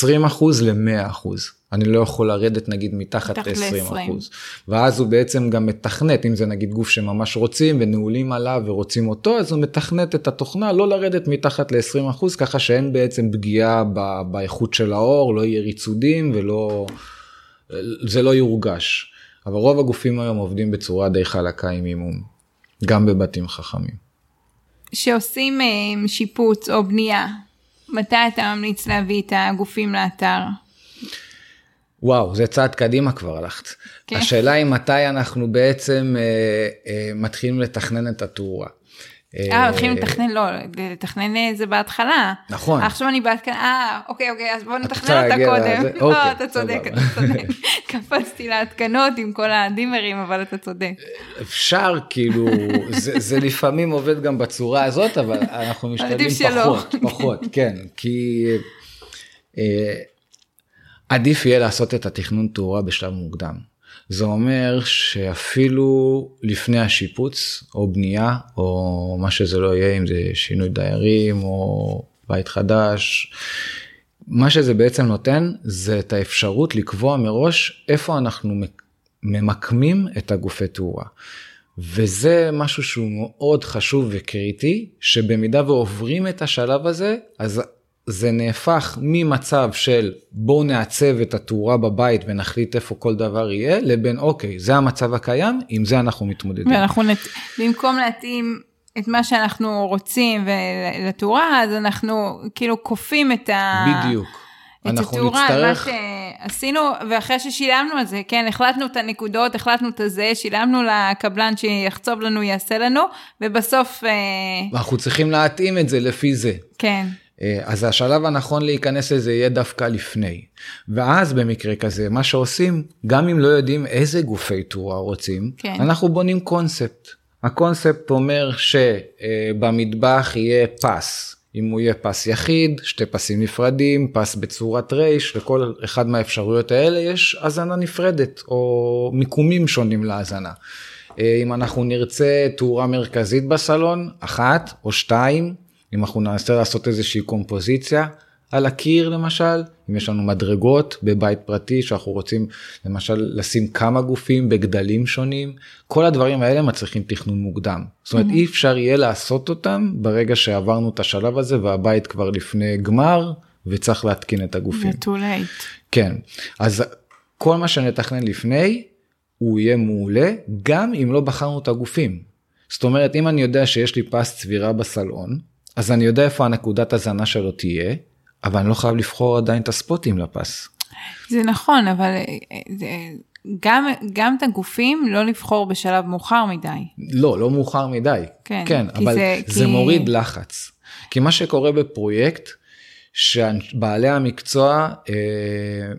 20% אה, ל-100%. אני לא יכול לרדת נגיד מתחת ל-20 אחוז. ואז הוא בעצם גם מתכנת, אם זה נגיד גוף שממש רוצים ונעולים עליו ורוצים אותו, אז הוא מתכנת את התוכנה לא לרדת מתחת ל-20 אחוז, ככה שאין בעצם פגיעה באיכות של האור, לא יהיה ריצודים ולא, זה לא יורגש. אבל רוב הגופים היום עובדים בצורה די חלקה עם אימום, גם בבתים חכמים. שעושים אה, שיפוץ או בנייה, מתי אתה ממליץ להביא את הגופים לאתר? וואו, זה צעד קדימה כבר הלכת. כן. השאלה היא מתי אנחנו בעצם אה, אה, מתחילים לתכנן את התאורה. אה, מתחילים לתכנן, לא, לתכנן אה, זה בהתחלה. נכון. עכשיו אני בהתקנה, אה, אוקיי, אוקיי, אז בוא נתכנן אותה קודם. לא, אוקיי, אתה צודק, אתה צודק. קפצתי להתקנות עם כל הדימרים, אבל אתה צודק. אפשר, כאילו, זה לפעמים עובד גם בצורה הזאת, אבל אנחנו משתדלים פחות, פחות, כן, כי... עדיף יהיה לעשות את התכנון תאורה בשלב מוקדם. זה אומר שאפילו לפני השיפוץ או בנייה או מה שזה לא יהיה אם זה שינוי דיירים או בית חדש. מה שזה בעצם נותן זה את האפשרות לקבוע מראש איפה אנחנו ממקמים את הגופי תאורה. וזה משהו שהוא מאוד חשוב וקריטי שבמידה ועוברים את השלב הזה אז זה נהפך ממצב של בואו נעצב את התאורה בבית ונחליט איפה כל דבר יהיה, לבין אוקיי, זה המצב הקיים, עם זה אנחנו מתמודדים. ואנחנו, נת... במקום להתאים את מה שאנחנו רוצים לתאורה, אז אנחנו כאילו כופים את ה... בדיוק. את התאורה, נצטרך... מה שעשינו, ואחרי ששילמנו על זה, כן, החלטנו את הנקודות, החלטנו את הזה, שילמנו לקבלן שיחצוב לנו, יעשה לנו, ובסוף... אה, אנחנו צריכים להתאים את זה לפי זה. כן. אה, אז השלב הנכון להיכנס לזה יהיה דווקא לפני. ואז במקרה כזה, מה שעושים, גם אם לא יודעים איזה גופי תאורה רוצים, כן. אנחנו בונים קונספט. הקונספט אומר שבמטבח יהיה פס. אם הוא יהיה פס יחיד, שתי פסים נפרדים, פס בצורת רייש, לכל אחד מהאפשרויות האלה יש הזנה נפרדת, או מיקומים שונים להזנה. אה, אם אנחנו נרצה תאורה מרכזית בסלון, אחת או שתיים, אם אנחנו ננסה לעשות איזושהי קומפוזיציה, על הקיר למשל, אם יש לנו מדרגות בבית פרטי שאנחנו רוצים למשל לשים כמה גופים בגדלים שונים, כל הדברים האלה מצריכים תכנון מוקדם. זאת אומרת אי אפשר יהיה לעשות אותם ברגע שעברנו את השלב הזה והבית כבר לפני גמר וצריך להתקין את הגופים. זה too late. כן, אז כל מה שנתכנן לפני הוא יהיה מעולה גם אם לא בחרנו את הגופים. זאת אומרת אם אני יודע שיש לי פס צבירה בסלון אז אני יודע איפה הנקודת הזנה שלו תהיה אבל אני לא חייב לבחור עדיין את הספוטים לפס. זה נכון, אבל אה, זה, גם, גם את הגופים לא לבחור בשלב מאוחר מדי. לא, לא מאוחר מדי. כן, כן אבל זה- זה, כי- מוריד לחץ. כי מה שקורה בפרויקט, שבעלי המקצוע אה,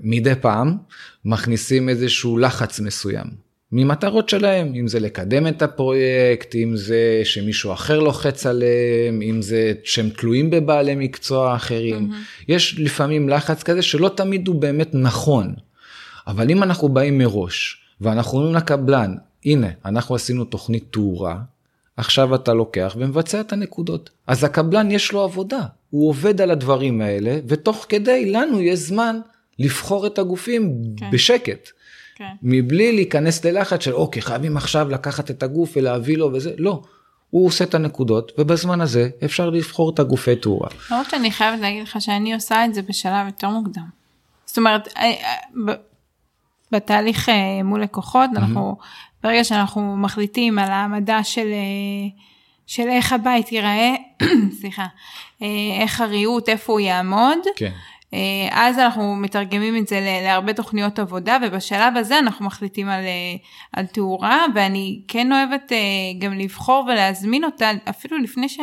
מדי פעם מכניסים איזשהו לחץ מסוים. ממטרות שלהם, אם זה לקדם את הפרויקט, אם זה שמישהו אחר לוחץ עליהם, אם זה שהם תלויים בבעלי מקצוע אחרים. יש לפעמים לחץ כזה שלא תמיד הוא באמת נכון. אבל אם אנחנו באים מראש ואנחנו אומרים לקבלן, הנה, אנחנו עשינו תוכנית תאורה, עכשיו אתה לוקח ומבצע את הנקודות. אז הקבלן יש לו עבודה, הוא עובד על הדברים האלה, ותוך כדי לנו יש זמן לבחור את הגופים כן. בשקט. כן. מבלי להיכנס ללחץ של אוקיי חייבים עכשיו לקחת את הגוף ולהביא לו וזה לא. הוא עושה את הנקודות ובזמן הזה אפשר לבחור את הגופי תאורה. למרות שאני חייבת להגיד לך שאני עושה את זה בשלב יותר מוקדם. זאת אומרת, אה, אה, בתהליך אה, מול לקוחות, אנחנו, ברגע שאנחנו מחליטים על העמדה של, של איך הבית ייראה, סליחה, איך הריהוט, איפה הוא יעמוד, כן. אה, אז אנחנו מתרגמים את זה להרבה תוכניות עבודה, ובשלב הזה אנחנו מחליטים על, אה, על תאורה, ואני כן אוהבת אה, גם לבחור ולהזמין אותה, אפילו לפני ש...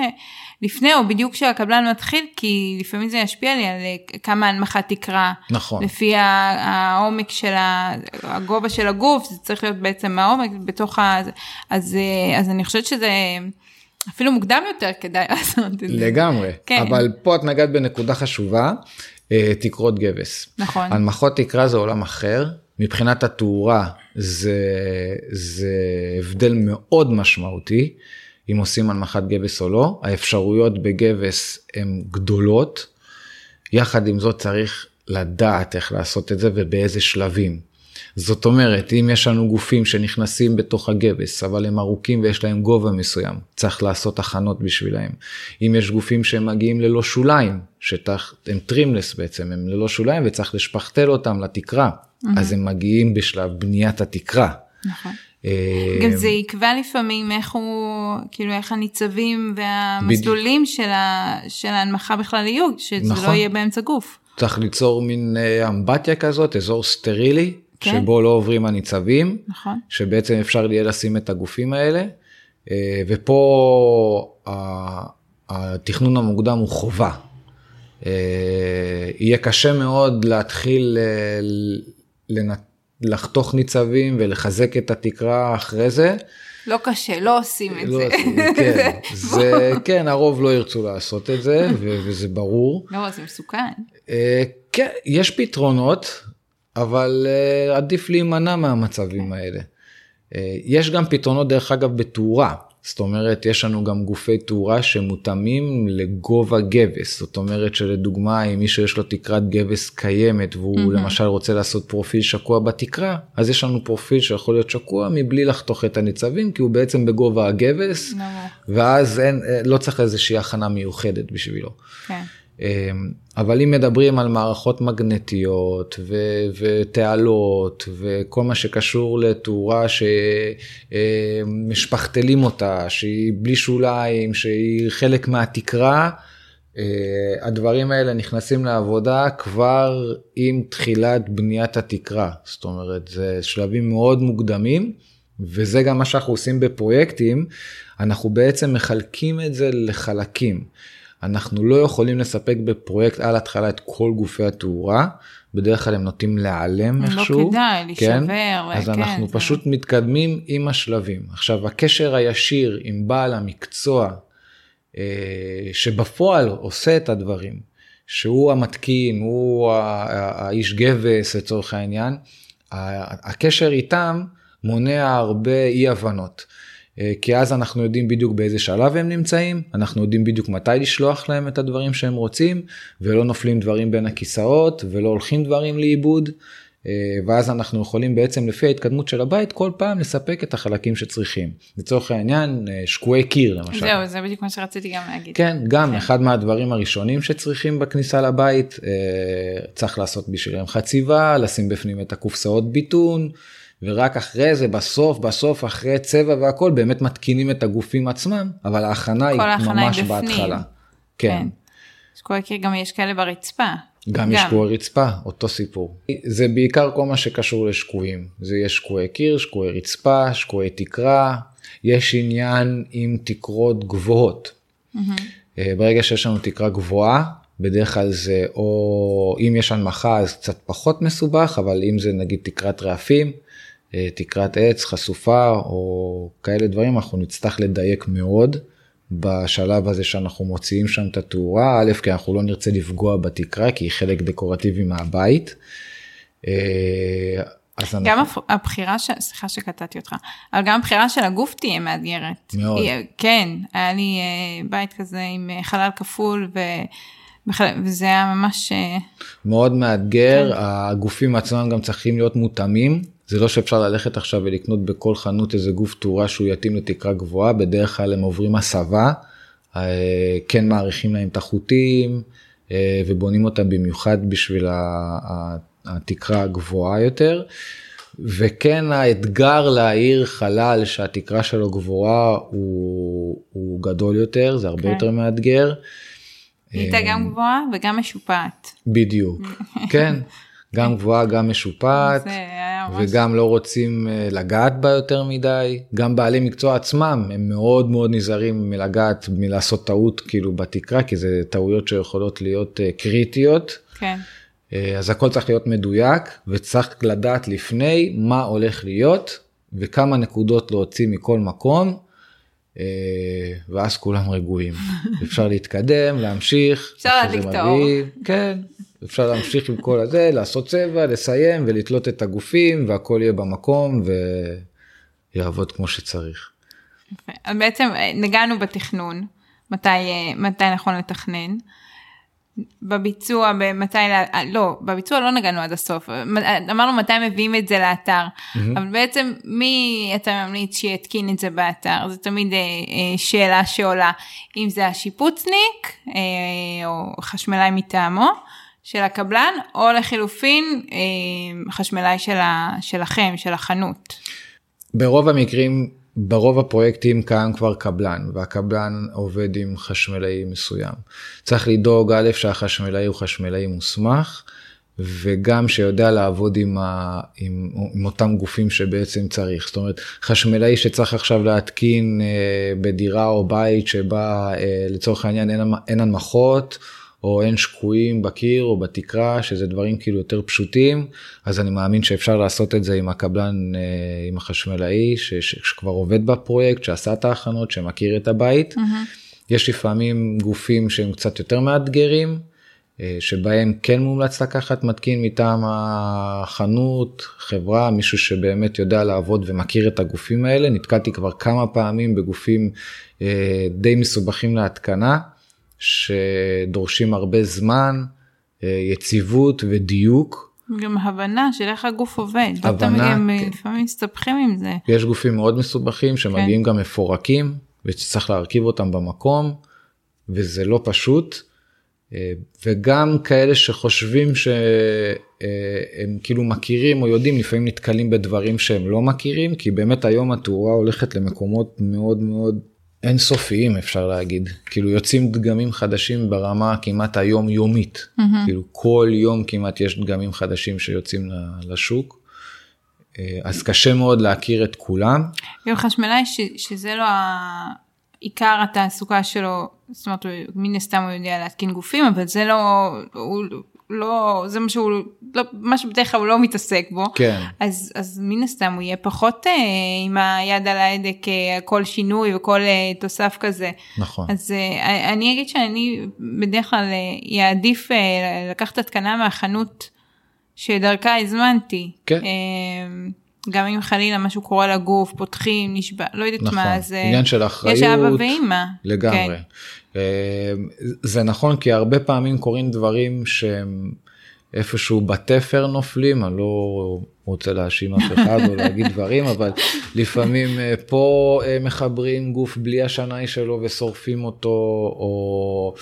לפני או בדיוק כשהקבלן מתחיל, כי לפעמים זה ישפיע לי על כמה הנמכה תקרה. נכון. לפי העומק של ה... הגובה של הגוף, זה צריך להיות בעצם העומק בתוך ה... אז, אז אני חושבת שזה אפילו מוקדם יותר כדאי לעשות את זה. לגמרי. כן. אבל פה את נגעת בנקודה חשובה, תקרות גבס. נכון. הנמכות תקרה זה עולם אחר. מבחינת התאורה זה, זה הבדל מאוד משמעותי אם עושים הנמכת גבס או לא. האפשרויות בגבס הן גדולות. יחד עם זאת צריך לדעת איך לעשות את זה ובאיזה שלבים. זאת אומרת, אם יש לנו גופים שנכנסים בתוך הגבס, אבל הם ארוכים ויש להם גובה מסוים, צריך לעשות הכנות בשבילהם. אם יש גופים שהם מגיעים ללא שוליים, שהם trimless בעצם, הם ללא שוליים וצריך לשפכתל אותם לתקרה, אז הם מגיעים בשלב בניית התקרה. נכון. אה, גם זה יקבע לפעמים איך הוא, כאילו איך הניצבים והמסלולים של, ה, של ההנמכה בכלל יהיו, שזה נכון. לא יהיה באמצע גוף. צריך ליצור מין אה, אמבטיה כזאת, אזור סטרילי, כן. שבו לא עוברים הניצבים. נכון. שבעצם אפשר יהיה לשים את הגופים האלה, אה, ופה התכנון המוקדם הוא חובה. אה, יהיה קשה מאוד להתחיל אה, לנ- לחתוך ניצבים ולחזק את התקרה אחרי זה. לא קשה, לא עושים את לא זה. עושים, כן, זה, כן, הרוב לא ירצו לעשות את זה, וזה ברור. לא, זה מסוכן. כן, יש פתרונות, אבל אה, עדיף להימנע מהמצבים האלה. אה, יש גם פתרונות, דרך אגב, בתאורה. זאת אומרת, יש לנו גם גופי תאורה שמותאמים לגובה גבס. זאת אומרת שלדוגמה, אם מישהו יש לו תקרת גבס קיימת והוא mm-hmm. למשל רוצה לעשות פרופיל שקוע בתקרה, אז יש לנו פרופיל שיכול להיות שקוע מבלי לחתוך את הניצבים, כי הוא בעצם בגובה הגבס, נורא. ואז אין, אה, לא צריך איזושהי הכנה מיוחדת בשבילו. כן. אמ, אבל אם מדברים על מערכות מגנטיות ו- ותעלות וכל מה שקשור לתאורה שמשפחתלים אותה, שהיא בלי שוליים, שהיא חלק מהתקרה, אה, הדברים האלה נכנסים לעבודה כבר עם תחילת בניית התקרה. זאת אומרת, זה שלבים מאוד מוקדמים. וזה גם מה שאנחנו עושים בפרויקטים, אנחנו בעצם מחלקים את זה לחלקים. אנחנו לא יכולים לספק בפרויקט על התחלה את כל גופי התאורה, בדרך כלל הם נוטים להיעלם לא איכשהו. כדאי, להישבר, אז וכן, אנחנו זה- פשוט מתקדמים עם השלבים. עכשיו, הקשר הישיר עם בעל המקצוע, אה, שבפועל עושה את הדברים, שהוא המתקין, הוא האיש גבס לצורך העניין, הקשר איתם מונע הרבה אי הבנות. אה, כי אז אנחנו יודעים בדיוק באיזה שלב הם נמצאים, אנחנו יודעים בדיוק מתי לשלוח להם את הדברים שהם רוצים, ולא נופלים דברים בין הכיסאות, ולא הולכים דברים לאיבוד. אה, ואז אנחנו יכולים בעצם לפי ההתקדמות של הבית כל פעם לספק את החלקים שצריכים. לצורך העניין אה, שקועי קיר למשל. זהו, זה בדיוק מה שרציתי גם להגיד. כן, גם כן. אחד מהדברים הראשונים שצריכים בכניסה לבית, צריך לעשות בשבילם חציבה, לשים בפנים את הקופסאות ביטון. ורק אחרי זה בסוף בסוף אחרי צבע והכל באמת מתקינים את הגופים עצמם אבל ההכנה היא ממש היא בהתחלה. כן. כן. שקועי קיר גם יש כאלה ברצפה. גם, גם. יש שקועי רצפה אותו סיפור. זה בעיקר כל מה שקשור לשקועים זה יש שקועי קיר שקועי רצפה שקועי תקרה יש עניין עם תקרות גבוהות. Mm-hmm. ברגע שיש לנו תקרה גבוהה בדרך כלל זה או אם יש הנמכה אז קצת פחות מסובך אבל אם זה נגיד תקרת רעפים תקרת עץ חשופה או כאלה דברים אנחנו נצטרך לדייק מאוד בשלב הזה שאנחנו מוציאים שם את התאורה א' כי אנחנו לא נרצה לפגוע בתקרה כי היא חלק דקורטיבי מהבית. אה, אז גם אנחנו... הבחירה של, סליחה שקטעתי אותך, אבל גם הבחירה של הגוף תהיה מאתגרת. מאוד. היא, כן, היה לי אה, בית כזה עם חלל כפול ו... וזה היה ממש... מאוד מאתגר, כן. הגופים עצמם גם צריכים להיות מותאמים זה לא שאפשר ללכת עכשיו ולקנות בכל חנות איזה גוף תאורה שהוא יתאים לתקרה גבוהה, בדרך כלל הם עוברים הסבה, אה, כן מעריכים להם את החוטים אה, ובונים אותם במיוחד בשביל התקרה הגבוהה יותר. וכן האתגר להעיר חלל שהתקרה שלו גבוהה הוא, הוא גדול יותר, זה הרבה כן. יותר מאתגר. הייתה גם אה, גבוהה וגם משופעת. בדיוק, כן. גם גבוהה, גם משופעת, וגם לא רוצים אה, לגעת בה יותר מדי. גם בעלי מקצוע עצמם, הם מאוד מאוד נזהרים מלגעת, מלעשות טעות כאילו בתקרה, כי זה טעויות שיכולות להיות אה, קריטיות. כן. אה, אז הכל צריך להיות מדויק, וצריך לדעת לפני מה הולך להיות, וכמה נקודות להוציא מכל מקום, ואז כולם רגועים. אפשר להתקדם, להמשיך. אפשר האור. כן, אפשר להמשיך עם כל הזה, לעשות צבע, לסיים ולתלות את הגופים והכל יהיה במקום ויעבוד כמו שצריך. אז בעצם אה, נגענו בתכנון, מתי, אה, מתי נכון לתכנן. בביצוע, במתי, אה, לא, בביצוע לא נגענו עד הסוף, אמרנו מתי מביאים את זה לאתר, mm-hmm. אבל בעצם מי אתה ממליץ שיתקין את זה באתר, זה תמיד שאלה שעולה, אם זה השיפוצניק או חשמלאי מטעמו, של הקבלן, או לחילופין אה, חשמלאי של ה, שלכם, של החנות. ברוב המקרים, ברוב הפרויקטים קיים כבר קבלן, והקבלן עובד עם חשמלאי מסוים. צריך לדאוג א' שהחשמלאי הוא חשמלאי מוסמך, וגם שיודע לעבוד עם, ה, עם, עם אותם גופים שבעצם צריך. זאת אומרת, חשמלאי שצריך עכשיו להתקין אה, בדירה או בית שבה אה, לצורך העניין אין, אין הנמכות, או אין שקועים בקיר או בתקרה, שזה דברים כאילו יותר פשוטים, אז אני מאמין שאפשר לעשות את זה עם הקבלן, אה, עם החשמלאי, ש, שכבר עובד בפרויקט, שעשה את ההכנות, שמכיר את הבית. Mm-hmm. יש לפעמים גופים שהם קצת יותר מאתגרים, אה, שבהם כן מומלץ לקחת מתקין מטעם החנות, חברה, מישהו שבאמת יודע לעבוד ומכיר את הגופים האלה. נתקלתי כבר כמה פעמים בגופים אה, די מסובכים להתקנה. שדורשים הרבה זמן, אה, יציבות ודיוק. גם הבנה של איך הגוף עובד. הבנה, הם כן. לפעמים מסתבכים עם זה. יש גופים מאוד מסובכים שמגיעים כן. גם מפורקים וצריך להרכיב אותם במקום וזה לא פשוט. אה, וגם כאלה שחושבים שהם אה, כאילו מכירים או יודעים לפעמים נתקלים בדברים שהם לא מכירים כי באמת היום התאורה הולכת למקומות מאוד מאוד אינסופיים אפשר להגיד כאילו יוצאים דגמים חדשים ברמה כמעט היום יומית mm-hmm. כאילו כל יום כמעט יש דגמים חדשים שיוצאים לשוק. אה, אז קשה מאוד להכיר את כולם. גם חשמלאי ש, שזה לא עיקר התעסוקה שלו, זאת אומרת מן הסתם הוא יודע להתקין גופים אבל זה לא, הוא, לא, זה מה שהוא, לא, מה שבדרך כלל הוא לא מתעסק בו. כן. אז, אז מן הסתם הוא יהיה פחות אה, עם היד על ההדק, אה, כל שינוי וכל אה, תוסף כזה. נכון. אז אה, אני אגיד שאני בדרך כלל אה, אה, לקחת התקנה מהחנות שדרכה הזמנתי. כן. אה, גם אם חלילה משהו קורה לגוף, פותחים, נשבע, לא יודעת נכון, מה, זה... עניין של אחריות. יש אבא ואימא. לגמרי. כן. זה נכון כי הרבה פעמים קורים דברים שהם איפשהו בתפר נופלים, אני לא רוצה להאשים אף אחד או להגיד דברים, אבל לפעמים אה, פה אה, מחברים גוף בלי השנאי שלו ושורפים אותו, או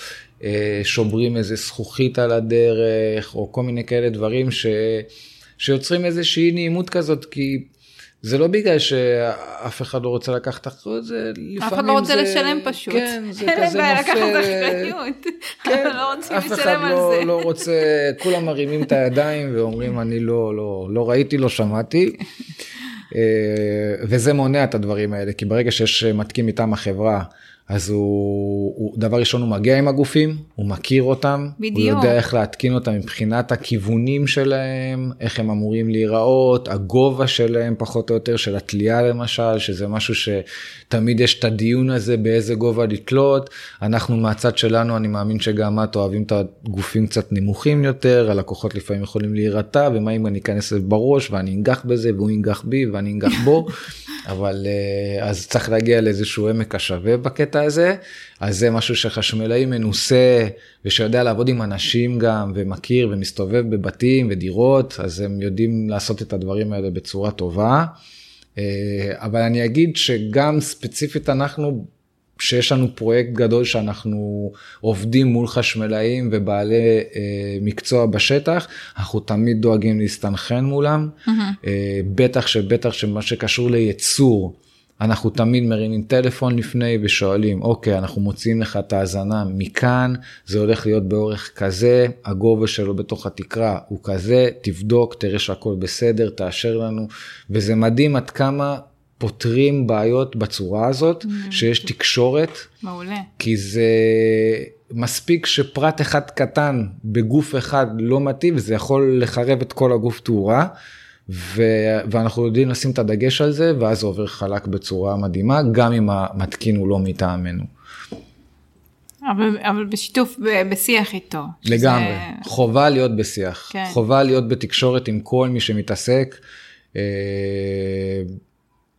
שוברים איזה זכוכית על הדרך, או כל מיני כאלה דברים ש... שיוצרים איזושהי נעימות כזאת, כי זה לא בגלל שאף אחד לא רוצה לקחת אחריות, זה לפעמים זה... אף אחד לא רוצה לשלם פשוט. כן, זה אין כזה בעיה לקחת נופל... אחריות. כן, לא רוצים אף אחד לא, זה. לא רוצה, כולם מרימים את הידיים ואומרים אני לא, לא, לא ראיתי, לא שמעתי. אה, וזה מונע את הדברים האלה, כי ברגע שיש מתקין מטעם החברה, אז הוא, הוא, דבר ראשון הוא מגיע עם הגופים, הוא מכיר אותם, בדיוק. הוא יודע איך להתקין אותם מבחינת הכיוונים שלהם, איך הם אמורים להיראות, הגובה שלהם פחות או יותר, של התלייה למשל, שזה משהו שתמיד יש את הדיון הזה באיזה גובה לתלות. אנחנו מהצד שלנו, אני מאמין שגם את אוהבים את הגופים קצת נמוכים יותר, הלקוחות לפעמים יכולים להירתע, ומה אם אני אכנס בראש ואני אנגח בזה והוא ינגח בי ואני אנגח בו. אבל אה, אז צריך להגיע לאיזשהו עמק השווה בקטע הזה, אז זה משהו שחשמלאי מנוסה ושיודע לעבוד עם אנשים גם ומכיר ומסתובב בבתים ודירות, אז הם יודעים לעשות את הדברים האלה בצורה טובה. אה, אבל אני אגיד שגם ספציפית אנחנו, שיש לנו פרויקט גדול שאנחנו עובדים מול חשמלאים ובעלי אה, מקצוע בשטח, אנחנו תמיד דואגים להסתנכרן מולם, אה, בטח שבטח שמה שקשור לייצור. אנחנו תמיד מרימים טלפון לפני ושואלים, אוקיי, אנחנו מוציאים לך את ההאזנה מכאן, זה הולך להיות באורך כזה, הגובה שלו בתוך התקרה הוא כזה, תבדוק, תראה שהכל בסדר, תאשר לנו, וזה מדהים עד כמה פותרים בעיות בצורה הזאת, שיש תקשורת, מעולה. כי זה מספיק שפרט אחד קטן בגוף אחד לא מתאים, וזה יכול לחרב את כל הגוף תאורה. ו- ואנחנו יודעים לשים את הדגש על זה, ואז זה עובר חלק בצורה מדהימה, גם אם המתקין הוא לא מטעמנו. אבל, אבל בשיתוף, ב- בשיח איתו. שזה- לגמרי, חובה להיות בשיח, כן. חובה להיות בתקשורת עם כל מי שמתעסק. אה,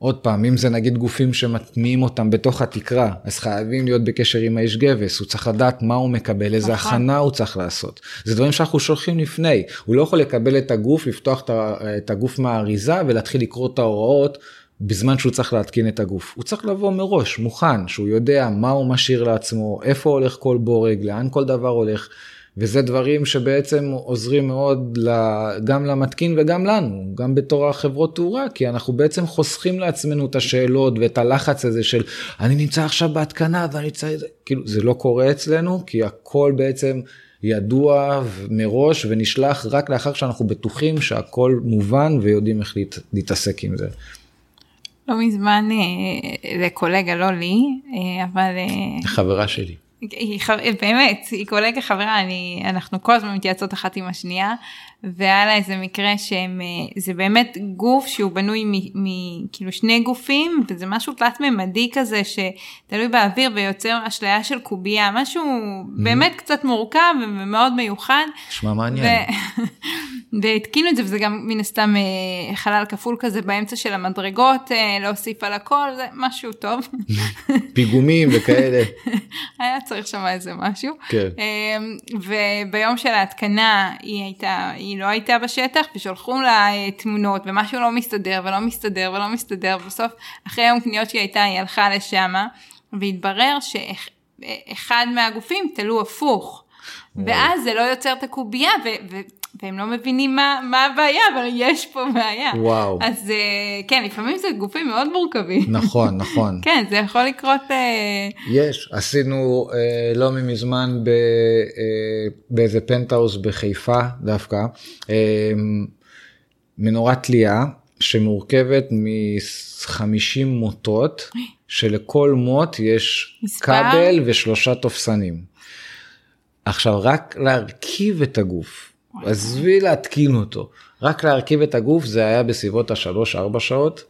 עוד פעם, אם זה נגיד גופים שמטמיעים אותם בתוך התקרה, אז חייבים להיות בקשר עם האיש גבס, הוא צריך לדעת מה הוא מקבל, איזה נכון. הכנה הוא צריך לעשות. זה דברים שאנחנו שולחים לפני, הוא לא יכול לקבל את הגוף, לפתוח את הגוף מהאריזה ולהתחיל לקרוא את ההוראות. בזמן שהוא צריך להתקין את הגוף, הוא צריך לבוא מראש, מוכן, שהוא יודע מה הוא משאיר לעצמו, איפה הולך כל בורג, לאן כל דבר הולך, וזה דברים שבעצם עוזרים מאוד גם למתקין וגם לנו, גם בתור החברות תאורה, כי אנחנו בעצם חוסכים לעצמנו את השאלות ואת הלחץ הזה של אני נמצא עכשיו בהתקנה ואני צריך, כאילו זה לא קורה אצלנו, כי הכל בעצם ידוע מראש ונשלח רק לאחר שאנחנו בטוחים שהכל מובן ויודעים איך להת- להתעסק עם זה. לא מזמן אה, לקולגה, לא לי, אה, אבל אה, חברה שלי. היא באמת, היא קולגה חברה, אני, אנחנו כל הזמן מתייעצות אחת עם השנייה, והיה לה איזה מקרה שהם, אה, זה באמת גוף שהוא בנוי מכאילו שני גופים, וזה משהו תלת ממדי כזה שתלוי באוויר ויוצר אשליה של קובייה, משהו באמת קצת מורכב ומאוד מיוחד. נשמע מעניין. ו- והתקינו את זה וזה גם מן הסתם אה, חלל כפול כזה באמצע של המדרגות אה, להוסיף על הכל זה משהו טוב פיגומים וכאלה. היה צריך שם איזה משהו כן. וביום של ההתקנה היא הייתה היא לא הייתה בשטח ושלחו לה אה, תמונות ומשהו לא מסתדר ולא מסתדר ולא מסתדר ובסוף אחרי יום קניות שהיא הייתה היא הלכה לשמה והתברר שאחד מהגופים תלו הפוך. ואז זה לא יוצר את הקובייה ו- והם לא מבינים מה, מה הבעיה אבל יש פה בעיה. וואו. אז אה, כן לפעמים זה גופים מאוד מורכבים. נכון, נכון. כן זה יכול לקרות אה, יש, עשינו אה, לא ממזמן ב, באיזה פנטהאוס בחיפה דווקא, מנורת תלייה שמורכבת מ-50 מוטות, שלכל מוט יש מספר? כבל ושלושה תופסנים. עכשיו רק להרכיב את הגוף, עזבי להתקין אותו, רק להרכיב את הגוף זה היה בסביבות השלוש-ארבע שעות.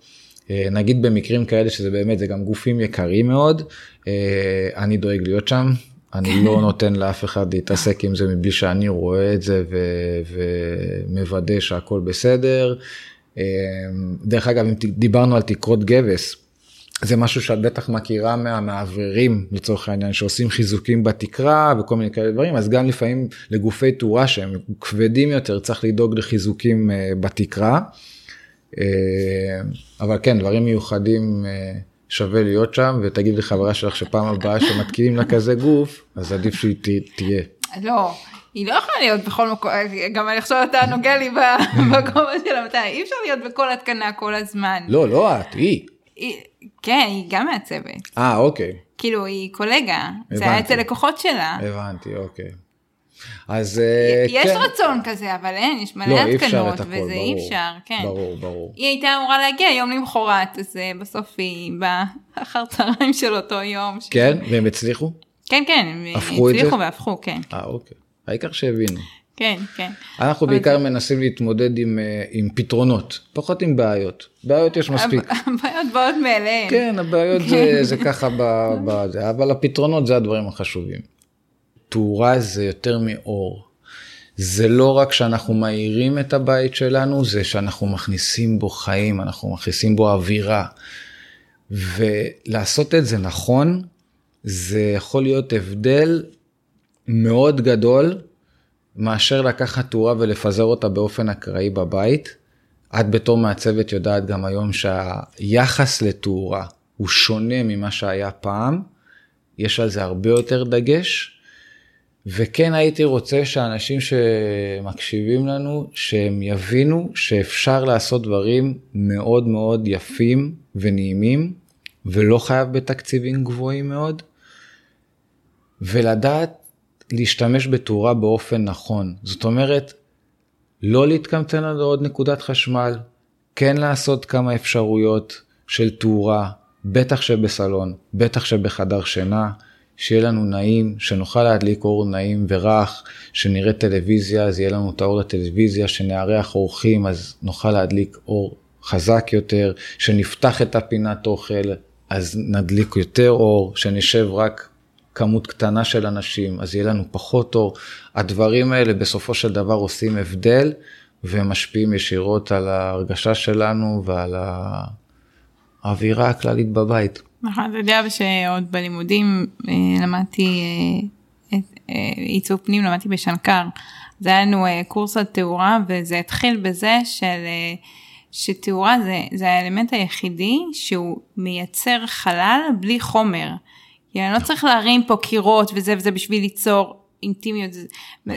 אה, נגיד במקרים כאלה שזה באמת זה גם גופים יקרים מאוד, אה, אני דואג להיות שם, אני לא נותן לאף אחד להתעסק עם זה מבלי שאני רואה את זה ו- ומוודא שהכל בסדר. דרך אגב, אם דיברנו על תקרות גבס, זה משהו שאת בטח מכירה מהמעברים לצורך העניין שעושים חיזוקים בתקרה וכל מיני כאלה דברים אז גם לפעמים לגופי תאורה שהם כבדים יותר צריך לדאוג לחיזוקים בתקרה. אבל כן דברים מיוחדים שווה להיות שם ותגיד לחברה שלך שפעם הבאה שמתקינים לה כזה גוף אז עדיף שהיא תהיה. לא. היא לא יכולה להיות בכל מקום, גם אני עכשיו אתה נוגע לי בגובה של המתי, אי אפשר להיות בכל התקנה כל הזמן. לא, לא את, היא. כן, היא גם מעצבת. אה, אוקיי. כאילו, היא קולגה, זה היה אצל לקוחות שלה. הבנתי, אוקיי. אז אה, יש כן. רצון כזה, אבל אין, יש מלא לא, התקנות, וזה אי אפשר, כן. ברור, ברור. היא הייתה אמורה להגיע יום למחרת, אז אה, בסוף היא באה אחר צהריים של אותו יום. כן, והם הצליחו? כן, כן, הם הצליחו והפכו, כן. אה, אוקיי. העיקר שהבינו. כן, כן. אנחנו בעיקר זה... מנסים להתמודד עם, אה, עם פתרונות, פחות עם בעיות. בעיות יש מספיק. הבעיות באות מאליהן. כן, הבעיות זה, זה ככה, ב, ב, אבל הפתרונות זה הדברים החשובים. תאורה זה יותר מאור. זה לא רק שאנחנו מאירים את הבית שלנו, זה שאנחנו מכניסים בו חיים, אנחנו מכניסים בו אווירה. ולעשות את זה נכון, זה יכול להיות הבדל מאוד גדול מאשר לקחת תאורה ולפזר אותה באופן אקראי בבית. את בתור מעצבת יודעת גם היום שהיחס לתאורה הוא שונה ממה שהיה פעם, יש על זה הרבה יותר דגש, וכן הייתי רוצה שאנשים שמקשיבים לנו, שהם יבינו שאפשר לעשות דברים מאוד מאוד יפים ונעימים, ולא חייב בתקציבים גבוהים מאוד, ולדעת להשתמש בתאורה באופן נכון. זאת אומרת, לא להתקמצן על עוד נקודת חשמל, כן לעשות כמה אפשרויות של תאורה, בטח שבסלון, בטח שבחדר שינה, שיהיה לנו נעים, שנוכל להדליק אור נעים ורך, שנראה טלוויזיה, אז יהיה לנו את האור לטלוויזיה, שנארח אורחים, אז נוכל להדליק אור חזק יותר, שנפתח את הפינת אוכל, אז נדליק יותר אור, שנשב רק כמות קטנה של אנשים, אז יהיה לנו פחות אור. הדברים האלה בסופו של דבר עושים הבדל ומשפיעים ישירות על ההרגשה שלנו ועל האווירה הכללית בבית. נכון, אתה יודע שעוד בלימודים אה, למדתי אה, אה, עיצוב פנים, למדתי בשנקר. זה היה לנו קורס על תאורה וזה התחיל בזה של... שתאורה זה, זה האלמנט היחידי שהוא מייצר חלל בלי חומר. אני לא צריך להרים פה קירות וזה וזה בשביל ליצור אינטימיות.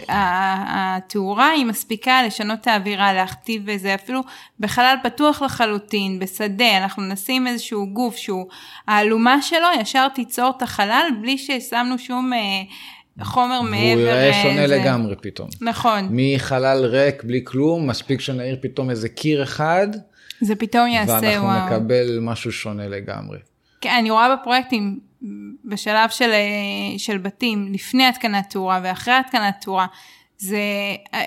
התאורה היא מספיקה לשנות את האווירה, להכתיב וזה אפילו בחלל פתוח לחלוטין, בשדה, אנחנו נשים איזשהו גוף שהוא, האלומה שלו ישר תיצור את החלל בלי ששמנו שום... אה, חומר מעבר. והוא יראה שונה זה... לגמרי פתאום. נכון. מחלל ריק בלי כלום, מספיק שנעיר פתאום איזה קיר אחד. זה פתאום יעשה ואנחנו וואו. ואנחנו נקבל משהו שונה לגמרי. כן, אני רואה בפרויקטים בשלב של, אה, של בתים, לפני התקנת תאורה ואחרי התקנת תאורה, זה,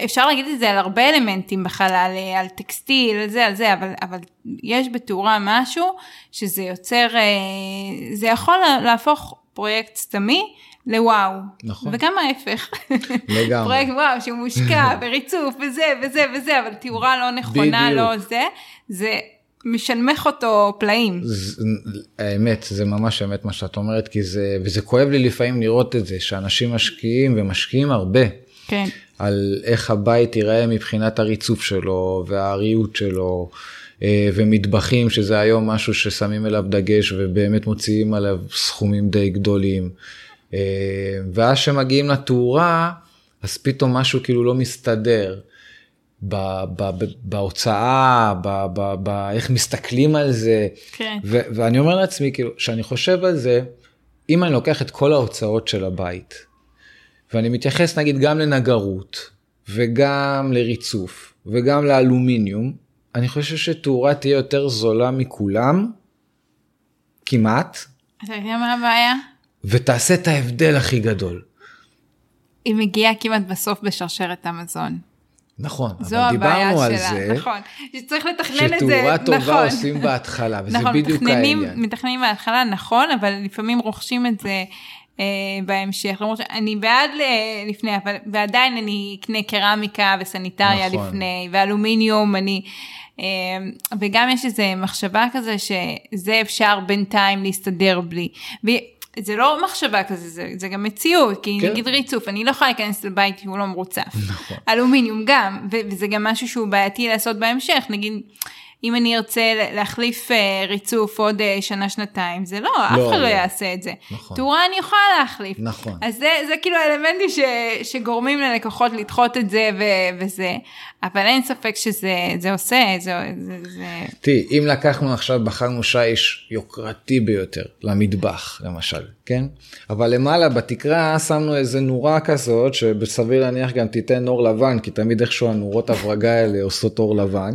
אפשר להגיד את זה על הרבה אלמנטים בחלל, על טקסטיל, על זה, על זה, אבל, אבל יש בתאורה משהו שזה יוצר, אה, זה יכול להפוך פרויקט סתמי לוואו. נכון. וגם ההפך. לגמרי. פרויקט וואו שהוא מושקע בריצוף וזה וזה וזה, אבל תאורה לא נכונה, בדיוק. לא זה, זה משנמך אותו פלאים. האמת, זה ממש אמת מה שאת אומרת, כי זה, וזה כואב לי לפעמים לראות את זה, שאנשים משקיעים ומשקיעים הרבה. כן. על איך הבית ייראה מבחינת הריצוף שלו והאריות שלו. אה, ומטבחים שזה היום משהו ששמים אליו דגש ובאמת מוציאים עליו סכומים די גדולים. אה, ואז שמגיעים לתאורה אז פתאום משהו כאילו לא מסתדר. בהוצאה, באיך מסתכלים על זה. כן. ואני אומר לעצמי, כאילו, שאני חושב על זה, אם אני לוקח את כל ההוצאות של הבית, ואני מתייחס נגיד גם לנגרות, וגם לריצוף, וגם לאלומיניום, אני חושב שתאורה תהיה יותר זולה מכולם, כמעט. אתה יודע מה הבעיה? ותעשה את ההבדל הכי גדול. היא מגיעה כמעט בסוף בשרשרת המזון. נכון, אבל דיברנו על שלה, זה, נכון, שצריך לתכנן את זה, שתאורה טובה נכון. עושים בהתחלה, וזה נכון, בדיוק מתכננים, העניין. מתכננים בהתחלה, נכון, אבל לפעמים רוכשים את זה אה, בהמשך, למרות שאני בעד לפני, אבל ועדיין אני אקנה קרמיקה וסניטריה נכון. לפני, ואלומיניום, אני... אה, וגם יש איזה מחשבה כזה שזה אפשר בינתיים להסתדר בלי. זה לא מחשבה כזה, זה, זה גם מציאות, כי כן. נגיד ריצוף, אני לא יכולה להיכנס לבית כי הוא לא מרוצף. נכון. אלומיניום גם, וזה גם משהו שהוא בעייתי לעשות בהמשך, נגיד, אם אני ארצה להחליף אה, ריצוף עוד אה, שנה-שנתיים, זה לא, לא, אף אחד לא יעשה את זה. נכון. תאורה אני יכולה להחליף. נכון. אז זה, זה כאילו האלמנטים ש, שגורמים ללקוחות לדחות את זה ו, וזה, אבל אין ספק שזה עושה, זה... זה, זה... תראי, אם לקחנו עכשיו, בחרנו שיש יוקרתי ביותר, למטבח למשל, כן? אבל למעלה בתקרה שמנו איזה נורה כזאת, שבסביר להניח גם תיתן אור לבן, כי תמיד איכשהו הנורות הברגה האלה עושות אור לבן.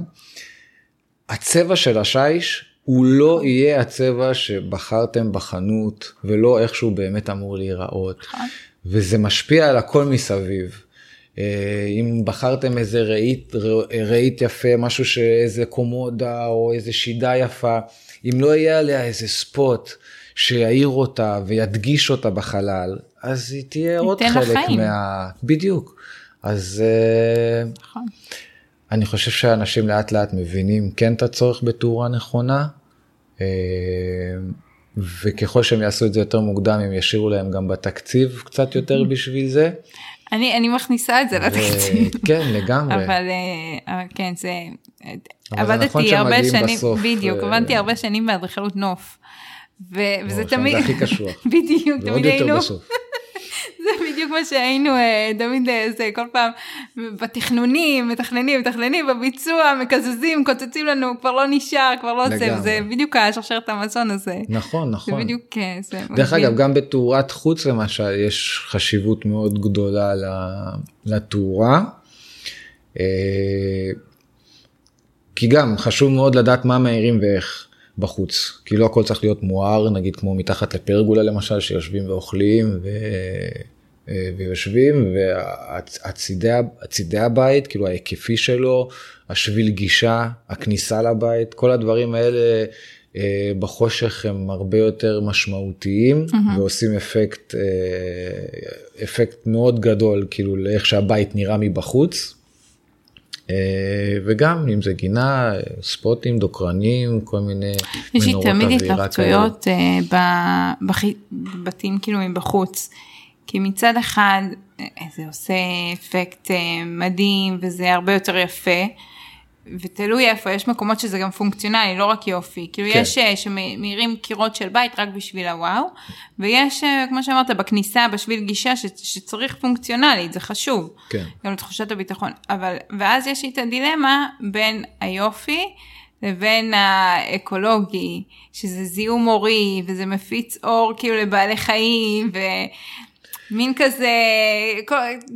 הצבע של השיש הוא לא יהיה הצבע שבחרתם בחנות ולא איך שהוא באמת אמור להיראות. נכון. וזה משפיע על הכל מסביב. אה, אם בחרתם איזה רהיט, רהיט יפה, משהו שאיזה קומודה או איזה שידה יפה, אם לא יהיה עליה איזה ספוט שיעיר אותה וידגיש אותה בחלל, אז היא תהיה עוד חלק לחיים. מה... בדיוק. אז... אה, נכון. אני חושב שאנשים לאט לאט מבינים כן את הצורך בתאורה נכונה, אה, וככל שהם יעשו את זה יותר מוקדם הם ישאירו להם גם בתקציב קצת יותר בשביל זה. אני, אני מכניסה את זה לתקציב. כן, לגמרי. אבל, אה, אבל כן, זה... עבדתי נכון הרבה שנים, בסוף, בדיוק. עבדתי הרבה שנים באדריכלות נוף. וזה תמיד... זה הכי קשוח. בדיוק, תמיד היינו... זה בדיוק מה שהיינו אה, תמיד אה, זה כל פעם בתכנונים מתכננים מתכננים בביצוע מקזזים קוצצים לנו כבר לא נשאר כבר לא עושה זה בדיוק השרשרת המזון הזה. נכון נכון. זה בדיוק אה, זה. דרך אגב גם בתאורת חוץ למשל יש חשיבות מאוד גדולה לתאורה. כי גם חשוב מאוד לדעת מה מאירים ואיך. בחוץ, כי לא הכל צריך להיות מואר, נגיד כמו מתחת לפרגולה למשל, שיושבים ואוכלים ו... אה, ויושבים, והצידי הבית, כאילו ההיקפי שלו, השביל גישה, הכניסה לבית, כל הדברים האלה אה, בחושך הם הרבה יותר משמעותיים mm-hmm. ועושים אפקט, אה, אפקט מאוד גדול, כאילו לאיך שהבית נראה מבחוץ. וגם אם זה גינה, ספוטים, דוקרנים, כל מיני יש לי תמיד התלבטויות בבתים כאילו מבחוץ. כי מצד אחד אה, זה עושה אפקט אה, מדהים וזה הרבה יותר יפה. ותלוי איפה, יש מקומות שזה גם פונקציונלי, לא רק יופי. כאילו כן. יש אה, שמאירים קירות של בית רק בשביל הוואו, ויש, כמו שאמרת, בכניסה, בשביל גישה, ש, שצריך פונקציונלית, זה חשוב. כן. גם לתחושת הביטחון. אבל, ואז יש לי את הדילמה בין היופי לבין האקולוגי, שזה זיהום אורי, וזה מפיץ אור כאילו לבעלי חיים, ו... מין כזה,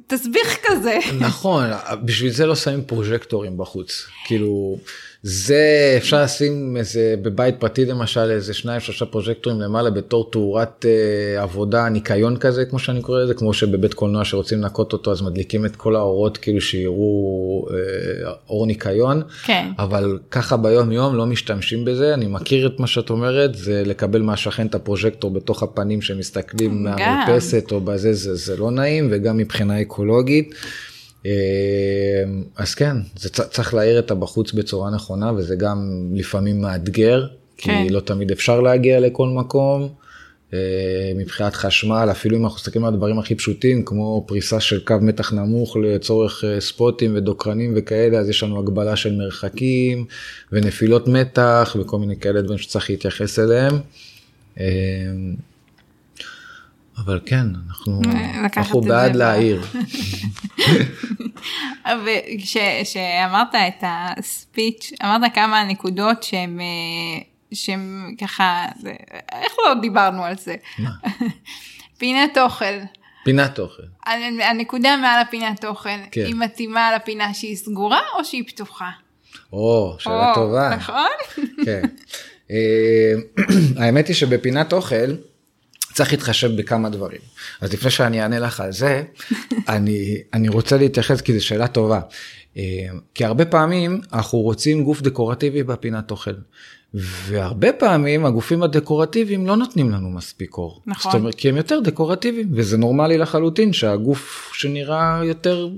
תסביך כזה. נכון, בשביל זה לא שמים פרוז'קטורים בחוץ. כאילו, זה אפשר לשים איזה בבית פרטי למשל איזה שניים שלושה פרוז'קטורים למעלה בתור תאורת אה, עבודה ניקיון כזה כמו שאני קורא לזה כמו שבבית קולנוע שרוצים לנקות אותו אז מדליקים את כל האורות כאילו שיראו אה, אור ניקיון כן. אבל ככה ביום יום לא משתמשים בזה אני מכיר את מה שאת אומרת זה לקבל מהשכן את הפרוז'קטור בתוך הפנים שמסתכלים מהמרפסת או בזה זה, זה לא נעים וגם מבחינה אקולוגית. אמ, אז כן, זה צריך להעיר את הבחוץ בצורה נכונה וזה גם לפעמים מאתגר, כן. כי לא תמיד אפשר להגיע לכל מקום. אה, מבחינת חשמל, אפילו אם אנחנו מסתכלים על הדברים הכי פשוטים, כמו פריסה של קו מתח נמוך לצורך אה, ספוטים ודוקרנים וכאלה, אז יש לנו הגבלה של מרחקים ונפילות מתח וכל מיני כאלה דברים שצריך להתייחס אליהם. אבל כן, אנחנו, אה, אנחנו בעד להעיר. וכשאמרת את הספיץ', אמרת כמה נקודות שהן שהם ככה, איך לא דיברנו על זה? מה? פינת אוכל. פינת אוכל. הנקודה מעל הפינת אוכל, כן. היא מתאימה לפינה שהיא סגורה או שהיא פתוחה? או, שאלה או, טובה. נכון? כן. אה, האמת היא שבפינת אוכל, צריך להתחשב בכמה דברים. אז לפני שאני אענה לך על זה, אני, אני רוצה להתייחס כי זו שאלה טובה. אה, כי הרבה פעמים אנחנו רוצים גוף דקורטיבי בפינת אוכל. והרבה פעמים הגופים הדקורטיביים לא נותנים לנו מספיק אור. נכון. זאת אומרת, כי הם יותר דקורטיביים, וזה נורמלי לחלוטין שהגוף שנראה יותר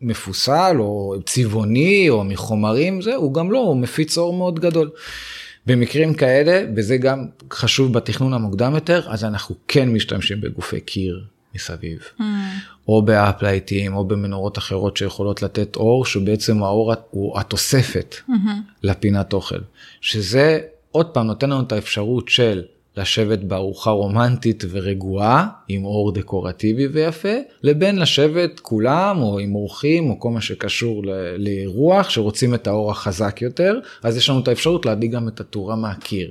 מפוסל או צבעוני או מחומרים זה הוא גם לא הוא מפיץ אור מאוד גדול. במקרים כאלה וזה גם חשוב בתכנון המוקדם יותר אז אנחנו כן משתמשים בגופי קיר מסביב. Mm. או באפלייטים או במנורות אחרות שיכולות לתת אור שבעצם האור הוא התוספת לפינת אוכל. שזה עוד פעם נותן לנו את האפשרות של לשבת בארוחה רומנטית ורגועה עם אור דקורטיבי ויפה לבין לשבת כולם או עם אורחים או כל מה שקשור לאירוח שרוצים את האור החזק יותר אז יש לנו את האפשרות להדליק גם את התאורה מהקיר.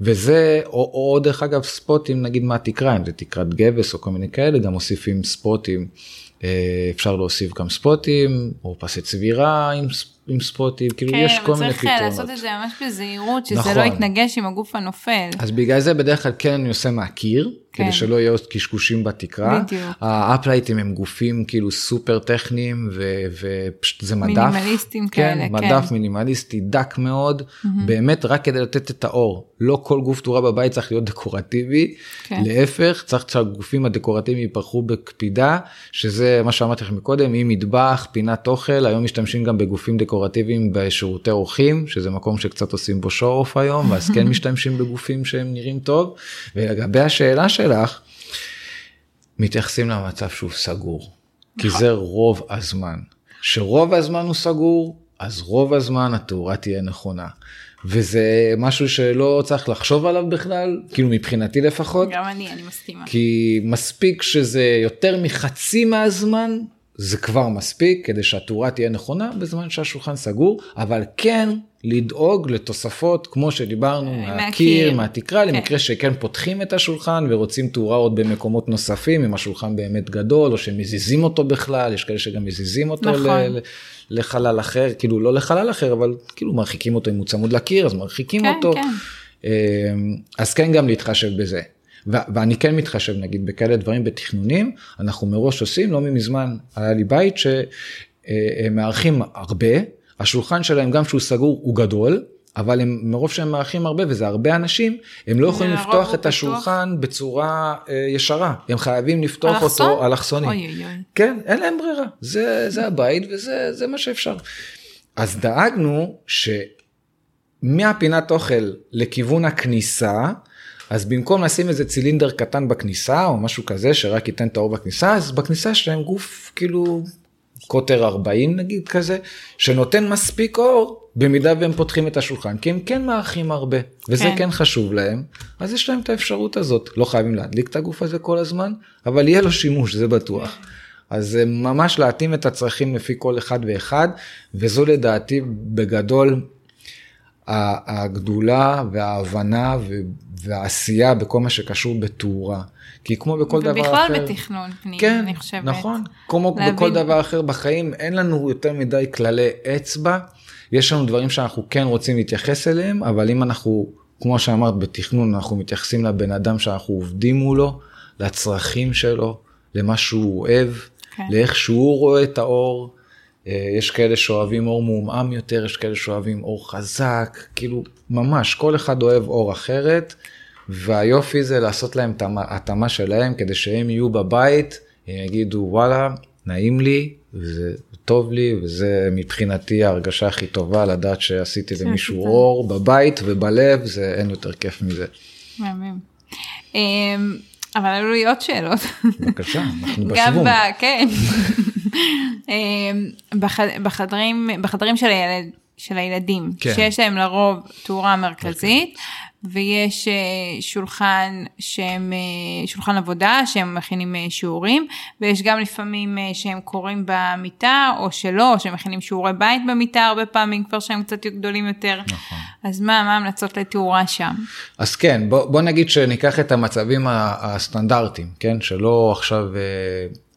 וזה או, או דרך אגב ספוטים נגיד מהתקרה אם זה תקרת גבס או כל מיני כאלה גם מוסיפים ספוטים אה, אפשר להוסיף גם ספוטים או פסי צבירה עם, ס- עם ספוטים כאילו כן, יש כל אבל מיני צריך אה, פתרונות. לעשות את זה ממש בזהירות, שזה נכון. לא יתנגש עם הגוף הנופל. אז בגלל זה בדרך כלל כן אני עושה מהקיר, כן. כדי שלא יהיו עוד קשקושים בתקרה. בדיוק. האפלייטים הם גופים כאילו סופר טכניים ו- ופשוט זה מדף. מינימליסטים כאלה, כן. מדף מינימליסטי דק מאוד, באמת רק כדי לתת את האור. לא כל גוף תאורה בבית צריך להיות דקורטיבי, כן. להפך צריך שהגופים הדקורטיביים ייפרחו בקפידה, שזה מה שאמרתי לכם מקודם, עם מטבח, פינת אוכל, היום משתמשים גם בגופים דקורטיביים בשירותי אורחים, שזה מקום שקצת עושים בו שואו אוף היום, ואז כן משתמשים בגופים שהם נראים טוב. ולגבי השאלה שלך, מתייחסים למצב שהוא סגור, כי זה רוב הזמן. שרוב הזמן הוא סגור, אז רוב הזמן התאורה תהיה נכונה. וזה משהו שלא צריך לחשוב עליו בכלל, כאילו מבחינתי לפחות, גם אני, אני מסכימה. כי מספיק שזה יותר מחצי מהזמן, זה כבר מספיק כדי שהתאורה תהיה נכונה בזמן שהשולחן סגור, אבל כן לדאוג לתוספות כמו שדיברנו מהקיר. מהקיר, מהתקרה, כן. למקרה שכן פותחים את השולחן ורוצים תאורה עוד במקומות נוספים, אם השולחן באמת גדול או שמזיזים אותו בכלל, יש כאלה שגם מזיזים אותו נכון. לחלל אחר, כאילו לא לחלל אחר, אבל כאילו מרחיקים אותו אם הוא צמוד לקיר, אז מרחיקים כן, אותו. כן. אמ, אז כן גם להתחשב בזה. ו- ואני כן מתחשב נגיד בכאלה דברים בתכנונים, אנחנו מראש עושים, לא מזמן היה לי בית שהם מארחים הרבה, השולחן שלהם גם שהוא סגור הוא גדול, אבל הם מרוב שהם מארחים הרבה וזה הרבה אנשים, הם לא יכולים לפתוח את פתוח. השולחן בצורה אה, ישרה, הם חייבים לפתוח אלכסון? אותו אלכסוני. אוי אוי אוי. כן, אין להם ברירה, זה, זה הבית וזה זה מה שאפשר. אז דאגנו שמהפינת אוכל לכיוון הכניסה, אז במקום לשים איזה צילינדר קטן בכניסה או משהו כזה שרק ייתן את האור בכניסה, אז בכניסה שלהם גוף כאילו קוטר 40 נגיד כזה, שנותן מספיק אור במידה והם פותחים את השולחן, כי הם כן מארחים הרבה, וזה כן. כן. חשוב להם, אז יש להם את האפשרות הזאת, לא חייבים להדליק את הגוף הזה כל הזמן, אבל יהיה לו שימוש, זה בטוח. אז זה ממש להתאים את הצרכים לפי כל אחד ואחד, וזו לדעתי בגדול הגדולה וההבנה והעשייה בכל מה שקשור בתאורה. כי כמו בכל דבר אחר... ובכלל בתכנון פנים, כן, אני חושבת. נכון. כמו להבין. בכל דבר אחר בחיים, אין לנו יותר מדי כללי אצבע. יש לנו דברים שאנחנו כן רוצים להתייחס אליהם, אבל אם אנחנו, כמו שאמרת, בתכנון, אנחנו מתייחסים לבן אדם שאנחנו עובדים מולו, לצרכים שלו, למה שהוא אוהב, כן. לאיך שהוא רואה את האור. אה, יש כאלה שאוהבים אור מעומעם יותר, יש כאלה שאוהבים אור חזק, כאילו ממש, כל אחד אוהב אור אחרת, והיופי זה לעשות להם את ההתאמה שלהם כדי שהם יהיו בבית, הם יגידו וואלה, נעים לי, וזה טוב לי, וזה מבחינתי ההרגשה הכי טובה לדעת שעשיתי למישהו. אור בבית ובלב, זה אין יותר כיף מזה. מהמם. אמ, אבל עלו לי עוד שאלות. בבקשה, אנחנו בשוונג. כן. אמ, בח- בחדרים, בחדרים של, הילד, של הילדים, כן. שיש להם לרוב תאורה מרכזית, ויש אה, שולחן שהם, אה, שולחן עבודה שהם מכינים אה, שיעורים, ויש גם לפעמים שהם קוראים במיטה, או שלא, או שהם מכינים שיעורי בית במיטה הרבה פעמים, כבר שהם קצת גדולים יותר. נכון. אז מה, מה ההמלצות לתאורה שם? אז כן, בוא, בוא נגיד שניקח את המצבים הסטנדרטיים, כן? שלא עכשיו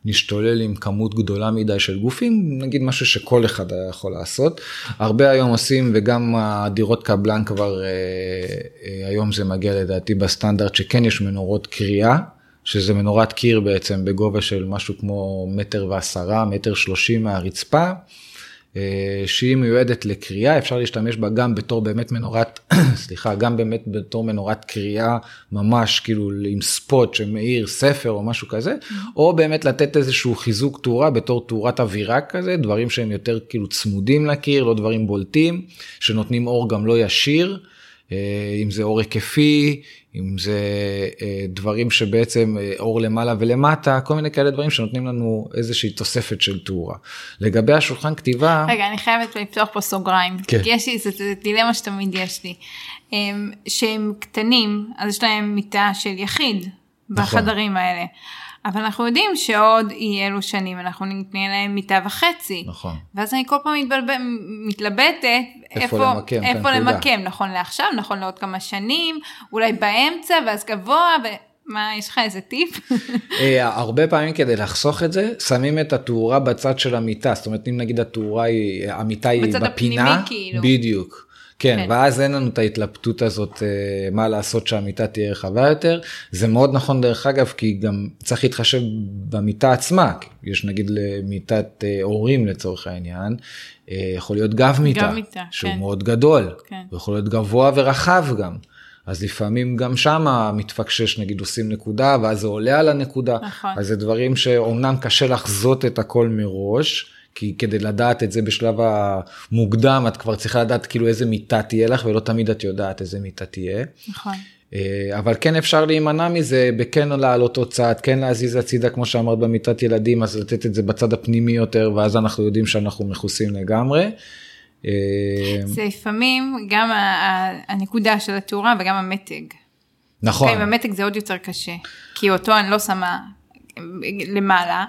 נשתולל עם כמות גדולה מדי של גופים, נגיד משהו שכל אחד היה יכול לעשות. הרבה היום עושים, וגם הדירות קבלן כבר, אה, אה, היום זה מגיע לדעתי בסטנדרט שכן יש מנורות קריאה. שזה מנורת קיר בעצם בגובה של משהו כמו מטר ועשרה, מטר שלושים מהרצפה. אה, שהיא מיועדת לקריאה, אפשר להשתמש בה גם בתור באמת מנורת, סליחה, גם באמת בתור מנורת קריאה ממש כאילו עם ספוט שמאיר ספר או משהו כזה, או באמת לתת איזשהו חיזוק תאורה בתור תאורת אווירה כזה, דברים שהם יותר כאילו צמודים לקיר, לא דברים בולטים, שנותנים אור גם לא ישיר. אה, אם זה אור היקפי, אם זה אה, דברים שבעצם אה, אור למעלה ולמטה, כל מיני כאלה דברים שנותנים לנו איזושהי תוספת של תאורה. לגבי השולחן כתיבה... רגע, אני חייבת לפתוח פה סוגריים. כן. כי יש לי, זה, זה דילמה שתמיד יש לי. הם, שהם קטנים, אז יש להם מיטה של יחיד נכון. בחדרים האלה. אבל אנחנו יודעים שעוד אי אלו שנים אנחנו נתנה להם מיטה וחצי. נכון. ואז אני כל פעם מתבלבל, מתלבטת איפה איפה, למקם איפה הנקודה. למקם, נכון לעכשיו, נכון לעוד כמה שנים, אולי באמצע ואז גבוה, ומה, יש לך איזה טיפ? אה, הרבה פעמים כדי לחסוך את זה, שמים את התאורה בצד של המיטה, זאת אומרת אם נגיד התאורה היא, המיטה היא בצד בפינה, הפנימי, כאילו. בדיוק. כן, כן. ואז אין לנו את ההתלבטות הזאת אה, מה לעשות שהמיטה תהיה רחבה יותר. זה מאוד נכון דרך אגב, כי גם צריך להתחשב במיטה עצמה. יש נגיד למיטת אה, הורים לצורך העניין, אה, יכול להיות גב מיטה, מיטה, שהוא כן. מאוד גדול, כן. יכול להיות גבוה ורחב גם. אז לפעמים גם שם מתפקשש, נגיד עושים נקודה, ואז זה עולה על הנקודה. נכון. אז זה דברים שאומנם קשה לחזות את הכל מראש, כי כדי לדעת את זה בשלב המוקדם, את כבר צריכה לדעת כאילו איזה מיטה תהיה לך, ולא תמיד את יודעת איזה מיטה תהיה. נכון. אה, אבל כן אפשר להימנע מזה, בכן לעלות עוד צעד, כן להזיז הצידה, כמו שאמרת במיטת ילדים, אז לתת את זה בצד הפנימי יותר, ואז אנחנו יודעים שאנחנו מכוסים לגמרי. אה, זה לפעמים גם הנקודה של התאורה וגם המתג. נכון. כן, במתג זה עוד יותר קשה, כי אותו אני לא שמה למעלה,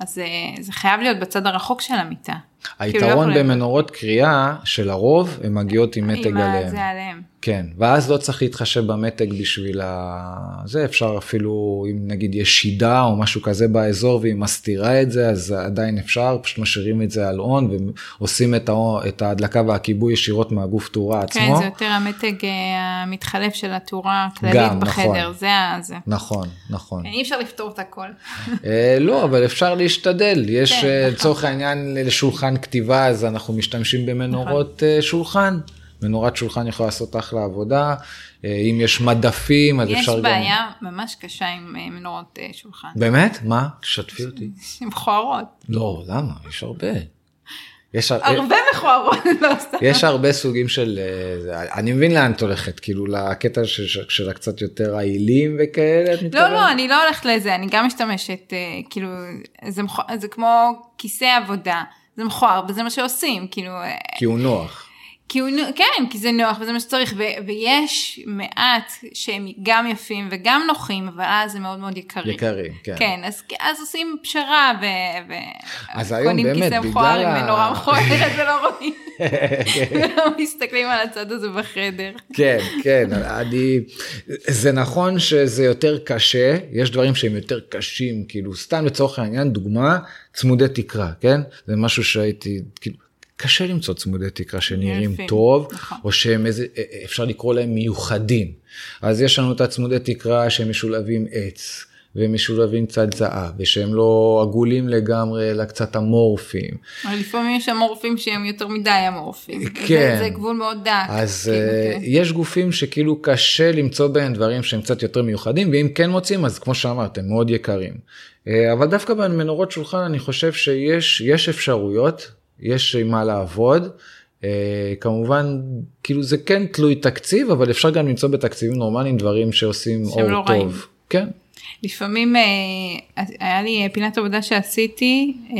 אז אה, זה חייב להיות בצד הרחוק של המיטה. כאילו, לא היתרון יכולים- במנורות קריאה שלרוב הן מגיעות עם מתג עם ה- עליהם. זה עליהם. כן, ואז לא צריך להתחשב במתג בשביל ה... זה אפשר אפילו אם נגיד יש שידה או משהו כזה באזור והיא מסתירה את זה אז עדיין אפשר, פשוט משאירים את זה על און ועושים את, ה... את ההדלקה והכיבוי ישירות מהגוף תאורה כן, עצמו. זה יותר המתג אה, המתחלף של התאורה הכללית גם, בחדר, נכון. זה ה... זה. נכון, נכון. אי אפשר לפתור את הכל. אה, לא, אבל אפשר להשתדל. יש כן, אה, נכון. לצורך העניין לשולחן כתיבה, אז אנחנו משתמשים במנורות אה, שולחן. מנורת שולחן יכולה לעשות אחלה עבודה. אה, אם יש מדפים, אז יש אפשר גם... בעיה ממש קשה עם אה, מנורות אה, שולחן. באמת? מה? שתפי אותי. הן מכוערות. לא, למה? יש הרבה. יש, הר- הרבה מכוערות, לא סתם. יש הרבה סוגים של... אני מבין לאן את הולכת, כאילו לקטע של, הקצת יותר רעילים וכאלה, את לא, מתכוונת? לא, אני לא הולכת לזה, אני גם משתמשת, כאילו, זה, כמו כיסא עבודה, זה מכוער וזה מה שעושים, כאילו, כי הוא נוח. כי הוא, כן, כי זה נוח וזה מה שצריך, ו- ויש מעט שהם גם יפים וגם נוחים, אבל אז זה מאוד מאוד יקרים. יקרים, כן. כן, אז, אז עושים פשרה ו... ו... אז היום קונים באמת, כיסא מכוער עם מנורה מכוערת ולא רואים, ולא מסתכלים על הצד הזה בחדר. כן, כן, אני, זה נכון שזה יותר קשה, יש דברים שהם יותר קשים, כאילו סתם לצורך העניין, דוגמה, צמודי תקרה, כן? זה משהו שהייתי, כאילו, קשה למצוא צמודי תקרה שנראים יפים, טוב, נכון. או שהם איזה, אפשר לקרוא להם מיוחדים. אז יש לנו את הצמודי תקרה שהם משולבים עץ. והם משולבים צד זהב, ושהם לא עגולים לגמרי, אלא קצת אמורפיים. אבל לפעמים יש אמורפים שהם יותר מדי אמורפים. כן. זה, זה גבול מאוד דק. אז כאילו, אה, כן. יש גופים שכאילו קשה למצוא בהם דברים שהם קצת יותר מיוחדים, ואם כן מוצאים אז כמו שאמרת הם מאוד יקרים. אה, אבל דווקא במנורות שולחן אני חושב שיש יש אפשרויות, יש עם מה לעבוד. אה, כמובן כאילו זה כן תלוי תקציב אבל אפשר גם למצוא בתקציבים נורמליים דברים שעושים אור לא טוב. רעים. כן. לפעמים אה, היה לי אה, פינת עבודה שעשיתי, אה,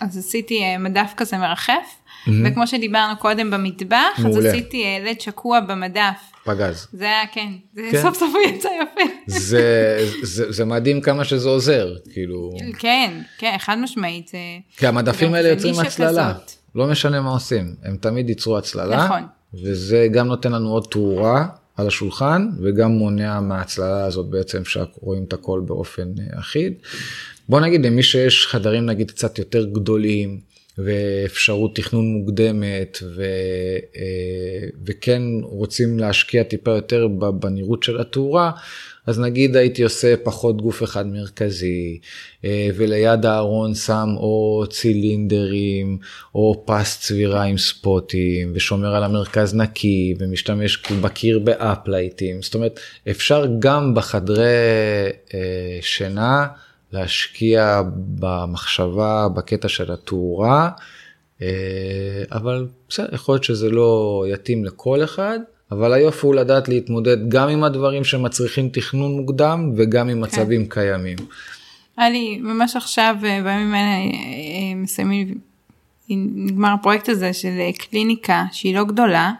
אז עשיתי אה, מדף כזה מרחף, וכמו שדיברנו קודם במטבח, אז מעולה. עשיתי אה, לד שקוע במדף. פגז. זה היה, כן, זה כן. סוף סוף הוא יצא יפה. זה, זה, זה מדהים כמה שזה עוזר כאילו כן, כן, חד משמעית. זה... כי המדפים האלה יוצרים הצללה כזאת. לא משנה מה עושים הם תמיד ייצרו הצללה נכון. וזה גם נותן לנו עוד תאורה על השולחן וגם מונע מההצללה הזאת בעצם שרואים את הכל באופן אה, אחיד. בוא נגיד למי שיש חדרים נגיד קצת יותר גדולים ואפשרות תכנון מוקדמת ו, וכן רוצים להשקיע טיפה יותר בנראות של התאורה, אז נגיד הייתי עושה פחות גוף אחד מרכזי, אה, וליד הארון שם או צילינדרים, או פס צבירה עם ספוטים, ושומר על המרכז נקי, ומשתמש בקיר באפלייטים. זאת אומרת, אפשר גם בחדרי אה, שינה להשקיע במחשבה, בקטע של התאורה, אה, אבל בסדר, יכול להיות שזה לא יתאים לכל אחד. אבל היופי הוא לדעת להתמודד גם עם הדברים שמצריכים תכנון מוקדם וגם עם כן. מצבים קיימים. היה לי ממש עכשיו אה, בימים האלה אה, מסיימים, נגמר הפרויקט הזה של קליניקה שהיא לא גדולה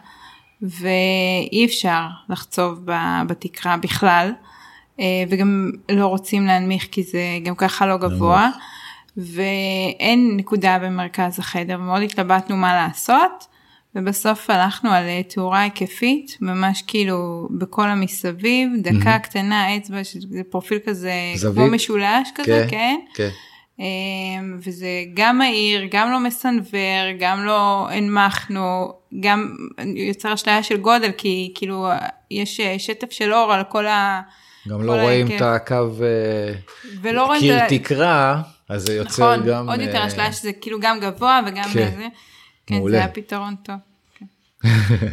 ואי אפשר לחצוב בתקרה בכלל וגם לא רוצים להנמיך כי זה גם ככה לא גבוה ואין נקודה במרכז החדר ומאוד התלבטנו מה לעשות. ובסוף הלכנו על אה, תאורה היקפית, ממש כאילו בכל המסביב, דקה mm-hmm. קטנה, אצבע, שזה פרופיל כזה, זווית? כמו משולש כזה, כן. כן. אמ, וזה גם מהיר, גם לא מסנוור, גם לא הנמכנו, גם יוצר אשליה של גודל, כי כאילו יש אה, שטף של אור על כל ה... גם לא רואים את הקו אה, קיר תקרה, אז זה יוצר נכון, גם... נכון, עוד יותר אשליה שזה כאילו גם גבוה וגם כן. זה. כן, מעולה. זה היה פתרון טוב. כן.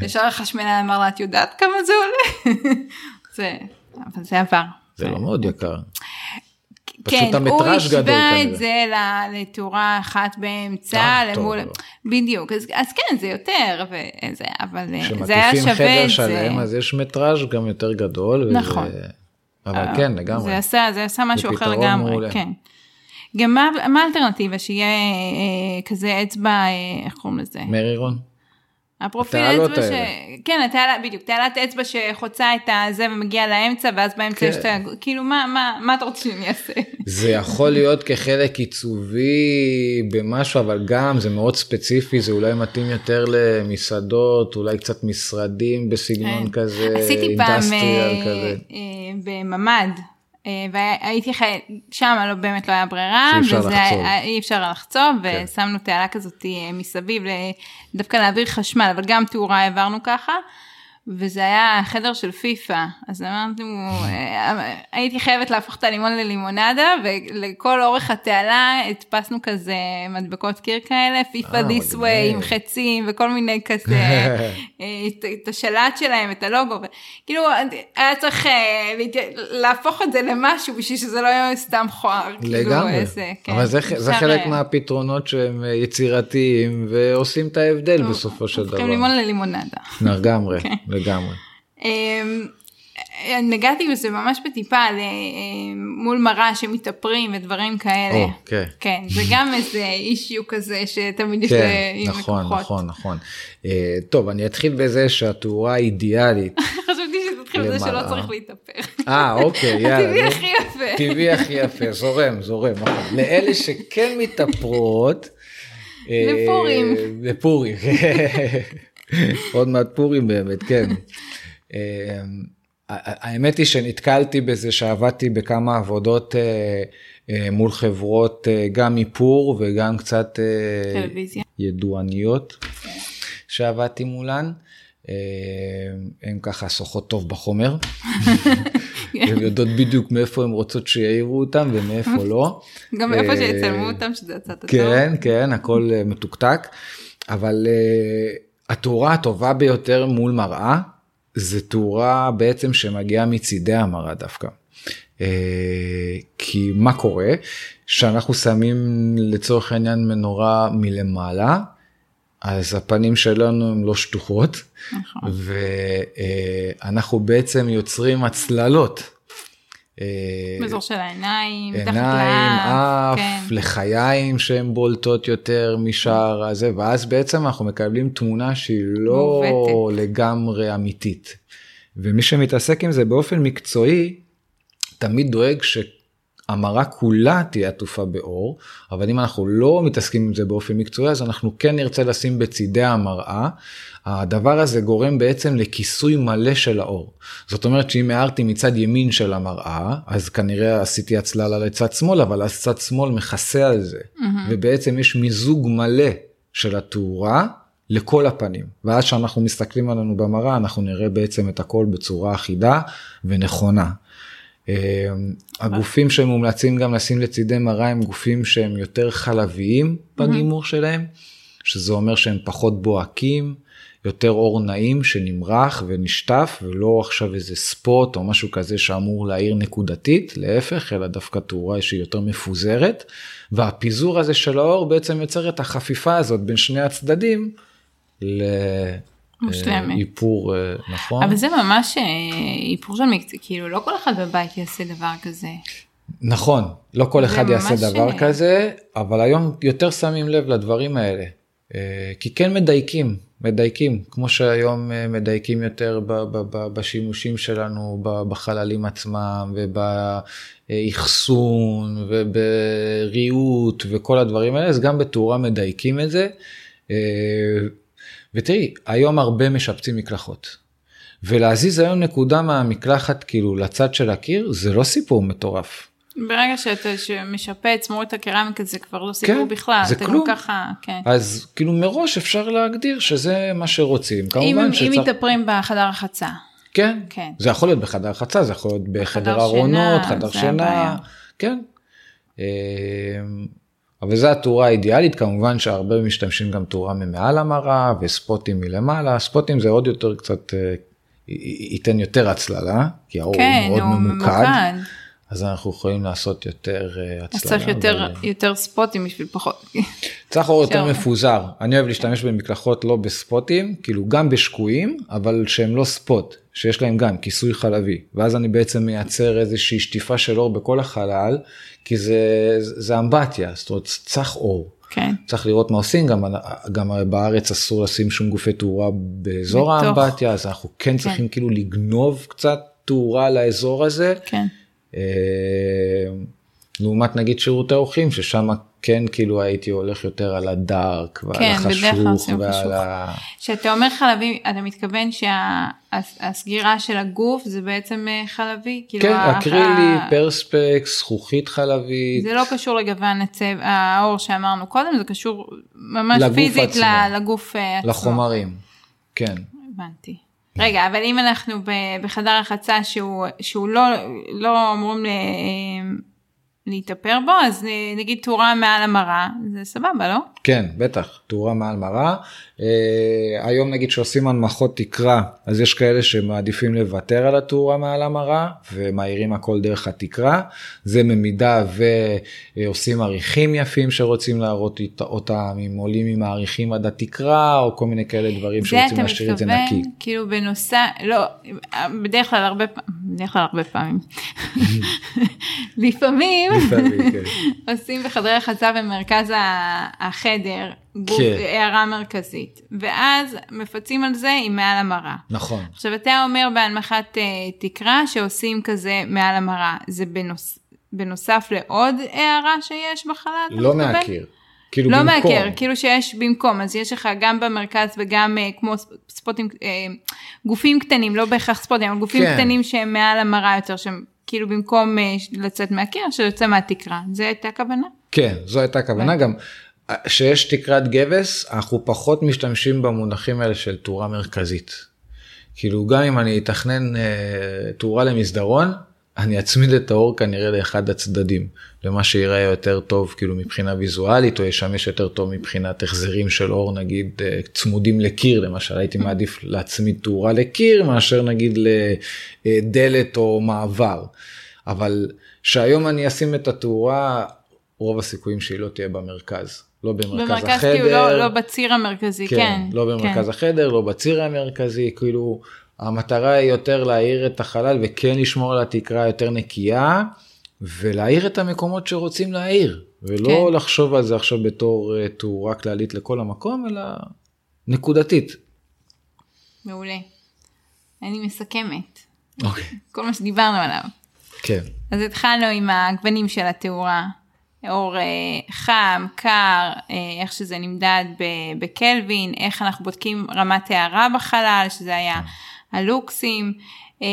ישר החשמלאי אמר לה, את יודעת כמה זה עולה? זה, אבל זה עבר. זה לא מאוד יקר. כן, הוא השווה את זה לתאורה אחת באמצע, אה, למול, בדיוק, אז, אז כן, זה יותר, וזה, אבל אה, זה היה שווה את זה. כשמקיפים חדר שלם, אז יש מטראז' גם יותר גדול. נכון. וזה, אבל כן, לגמרי. זה עשה, זה עשה משהו אחר לגמרי, כן. גם מה, מה האלטרנטיבה שיהיה אה, כזה אצבע, אה, איך קוראים לזה? מרירון? הפרופיל אצבע ש... כן, התעלה, בדיוק, תעלת אצבע שחוצה את הזה ומגיעה לאמצע, ואז באמצע כן. יש את ה... כאילו, מה, מה, מה אתה רוצה שאני אעשה? זה יכול להיות כחלק עיצובי במשהו, אבל גם זה מאוד ספציפי, זה אולי מתאים יותר למסעדות, אולי קצת משרדים בסגנון כן. כזה, אינדסטריאל אה, כזה. אה, בממ"ד. אה, והייתי חי... שם לא באמת לא היה ברירה, שאי אפשר וזה לחצוב. אי אפשר לחצוב, כן. ושמנו תעלה כזאת אה, מסביב, דווקא להעביר חשמל, אבל גם תאורה העברנו ככה. וזה היה חדר של פיפא, אז אמרנו, אה, הייתי חייבת להפוך את הלימון ללימונדה, ולכל אורך התעלה הדפסנו כזה מדבקות קיר כאלה, פיפא אה, this way עם חצים וכל מיני כזה, אה, את השלט שלהם, את הלוגו, כאילו היה צריך להפוך את זה למשהו בשביל שזה לא יהיה סתם חואר. כאילו, לגמרי, כן, אבל זה חלק מהפתרונות שהם יצירתיים ועושים את ההבדל בסופו של דבר. הופכים לימון ללימונדה. לגמרי. כן. לגמרי. אמ, נגעתי בזה ממש בטיפה אה, מול מראה שמתאפרים ודברים כאלה. Oh, okay. כן, זה גם איזה אישיו כזה שתמיד יש כן, עם נכון, לקוחות. נכון, נכון, נכון. טוב, אני אתחיל בזה שהתאורה האידיאלית. חשבתי שתתחיל בזה שלא צריך להתאפר. אה, אוקיי, יאללה. טבעי הכי יפה. טבעי הכי יפה, זורם, זורם. נכון. לאלה שכן מתאפרות. לפורים. לפורים. עוד מעט פורים באמת, כן. אמ, האמת היא שנתקלתי בזה שעבדתי בכמה עבודות אה, אה, מול חברות אה, גם איפור וגם קצת טלוויזיה. ידועניות שעבדתי מולן. הן ככה שוחות טוב בחומר, הן יודעות בדיוק מאיפה הן רוצות שיעירו אותם ומאיפה לא. גם מאיפה שיצלמו אותם שזה הצד הטוב. כן, כן, הכל מתוקתק, אבל התאורה הטובה ביותר מול מראה זה תאורה בעצם שמגיעה מצידי המראה דווקא. אה, כי מה קורה? שאנחנו שמים לצורך העניין מנורה מלמעלה, אז הפנים שלנו הן לא שטוחות, נכון. ואנחנו בעצם יוצרים הצללות באזור של העיניים, עיניים, אף, כן. לחיים שהן בולטות יותר משאר הזה, ואז בעצם אנחנו מקבלים תמונה שהיא לא מובטת. לגמרי אמיתית. ומי שמתעסק עם זה באופן מקצועי, תמיד דואג שהמראה כולה תהיה עטופה באור, אבל אם אנחנו לא מתעסקים עם זה באופן מקצועי, אז אנחנו כן נרצה לשים בצידי המראה. הדבר הזה גורם בעצם לכיסוי מלא של האור. זאת אומרת שאם הערתי מצד ימין של המראה, אז כנראה עשיתי הצללה לצד שמאל, אבל אז צד שמאל מכסה על זה. Mm-hmm. ובעצם יש מיזוג מלא של התאורה לכל הפנים. ואז כשאנחנו מסתכלים עלינו במראה, אנחנו נראה בעצם את הכל בצורה אחידה ונכונה. אה, הגופים שמומלצים גם לשים לצידי מראה הם גופים שהם יותר חלביים בגימור שלהם, שזה אומר שהם פחות בוהקים, יותר אור נעים שנמרח ונשטף ולא עכשיו איזה ספוט או משהו כזה שאמור להעיר נקודתית, להפך, אלא דווקא תאורה שהיא יותר מפוזרת. והפיזור הזה של האור בעצם יוצר את החפיפה הזאת בין שני הצדדים לאיפור אה, נכון. אבל זה ממש אה, איפור של מקצוע, כאילו לא כל אחד בבית יעשה דבר כזה. נכון, לא כל אחד יעשה דבר ש... אה, כזה, אבל היום יותר שמים לב לדברים האלה. כי כן מדייקים, מדייקים, כמו שהיום מדייקים יותר בשימושים שלנו בחללים עצמם ובאחסון ובריהוט וכל הדברים האלה, אז גם בתאורה מדייקים את זה. ותראי, היום הרבה משפצים מקלחות. ולהזיז היום נקודה מהמקלחת כאילו לצד של הקיר, זה לא סיפור מטורף. ברגע שאתה משפץ מוריד את הקרמיקה זה כבר לא סיפור כן, בכלל, זה כלום. ככה, כן. אז כאילו מראש אפשר להגדיר שזה מה שרוצים, כמובן אם, שצריך... אם מתאפרים בחדר החצה. כן, כן, זה יכול להיות בחדר החצה, זה יכול להיות בחדר ארונות, חדר שינה, כן. אבל זו התאורה האידיאלית, כמובן שהרבה משתמשים גם תאורה ממעל המראה וספוטים מלמעלה, ספוטים זה עוד יותר קצת, אה, ייתן יותר הצללה, כי האור כן, הוא מאוד הוא ממוקד. ממוקד. אז אנחנו יכולים לעשות יותר הצללה. אז צריך יותר, ו... יותר ספוטים בשביל פחות. צריך אור יותר מפוזר. אני אוהב להשתמש במקלחות לא בספוטים, כאילו גם בשקועים, אבל שהם לא ספוט, שיש להם גם כיסוי חלבי. ואז אני בעצם מייצר איזושהי שטיפה של אור בכל החלל, כי זה, זה אמבטיה, זאת אומרת צריך אור. כן. צריך לראות מה עושים, גם, גם בארץ אסור לשים שום גופי תאורה באזור בתוך... האמבטיה, אז אנחנו כן, כן צריכים כאילו לגנוב קצת תאורה לאזור הזה. כן. אה, לעומת נגיד שירותי אורחים ששם כן כאילו הייתי הולך יותר על הדארק ועל כן, החשוך ועל ה... כשאתה אומר חלבי אתה מתכוון שהסגירה של הגוף זה בעצם אה, חלבי? כאילו כן, אקרילי, פרספקס, זכוכית חלבית. זה לא קשור לגוון הצבע, האור שאמרנו קודם, זה קשור ממש פיזית עצמו, לגוף אה, עצמו. לחומרים, כן. הבנתי. רגע, אבל אם אנחנו בחדר החצה שהוא, שהוא לא, לא אמורים להתאפר בו, אז נגיד תאורה מעל המראה, זה סבבה, לא? כן, בטח, תאורה מעל מראה. Uh, היום נגיד שעושים הנמכות תקרה, אז יש כאלה שמעדיפים לוותר על התאורה מעל המראה, ומאירים הכל דרך התקרה. זה במידה ועושים עריכים יפים שרוצים להראות אותם, אם עולים עם העריכים עד התקרה, או כל מיני כאלה דברים שרוצים להשאיר את זה נקי. זה אתה מתכוון, כאילו בנוסף, לא, בדרך כלל הרבה, בדרך כלל הרבה פעמים. לפעמים, לפעמים כן. עושים בחדרי החצה במרכז החדר. גוף, כן. הערה מרכזית, ואז מפצים על זה עם מעל המראה. נכון. עכשיו אתה אומר בהנמכת uh, תקרה שעושים כזה מעל המראה, זה בנוס, בנוסף לעוד הערה שיש בחלל? לא מהקיר. כאילו לא במקום. מהקר, כאילו שיש במקום, אז יש לך גם במרכז וגם uh, כמו ספוטים, uh, גופים קטנים, לא בהכרח ספוטים, אבל גופים כן. קטנים שהם מעל המראה יותר, שהם כאילו במקום uh, לצאת מהקיר, שיוצא מהתקרה. זה הייתה הכוונה? כן, זו הייתה הכוונה. גם שיש תקרת גבס אנחנו פחות משתמשים במונחים האלה של תאורה מרכזית. כאילו גם אם אני אתכנן אה, תאורה למסדרון אני אצמיד את האור כנראה לאחד הצדדים למה שיראה יותר טוב כאילו מבחינה ויזואלית או ישמש יותר טוב מבחינת החזרים של אור נגיד אה, צמודים לקיר למשל הייתי מעדיף להצמיד תאורה לקיר מאשר נגיד לדלת או מעבר. אבל שהיום אני אשים את התאורה רוב הסיכויים שהיא לא תהיה במרכז. לא במרכז, במרכז החדר. במרכז כאילו לא, לא בציר המרכזי, כן. כן, לא במרכז כן. החדר, לא בציר המרכזי, כאילו המטרה היא יותר להאיר את החלל וכן לשמור על התקרה יותר נקייה, ולהאיר את המקומות שרוצים להאיר, ולא כן. לחשוב על זה עכשיו בתור uh, תאורה כללית לכל המקום, אלא נקודתית. מעולה. אני מסכמת. אוקיי. כל מה שדיברנו עליו. כן. אז התחלנו עם הגוונים של התאורה. אור אה, חם, קר, אה, איך שזה נמדד בקלווין, איך אנחנו בודקים רמת הערה בחלל, שזה היה הלוקסים. אה,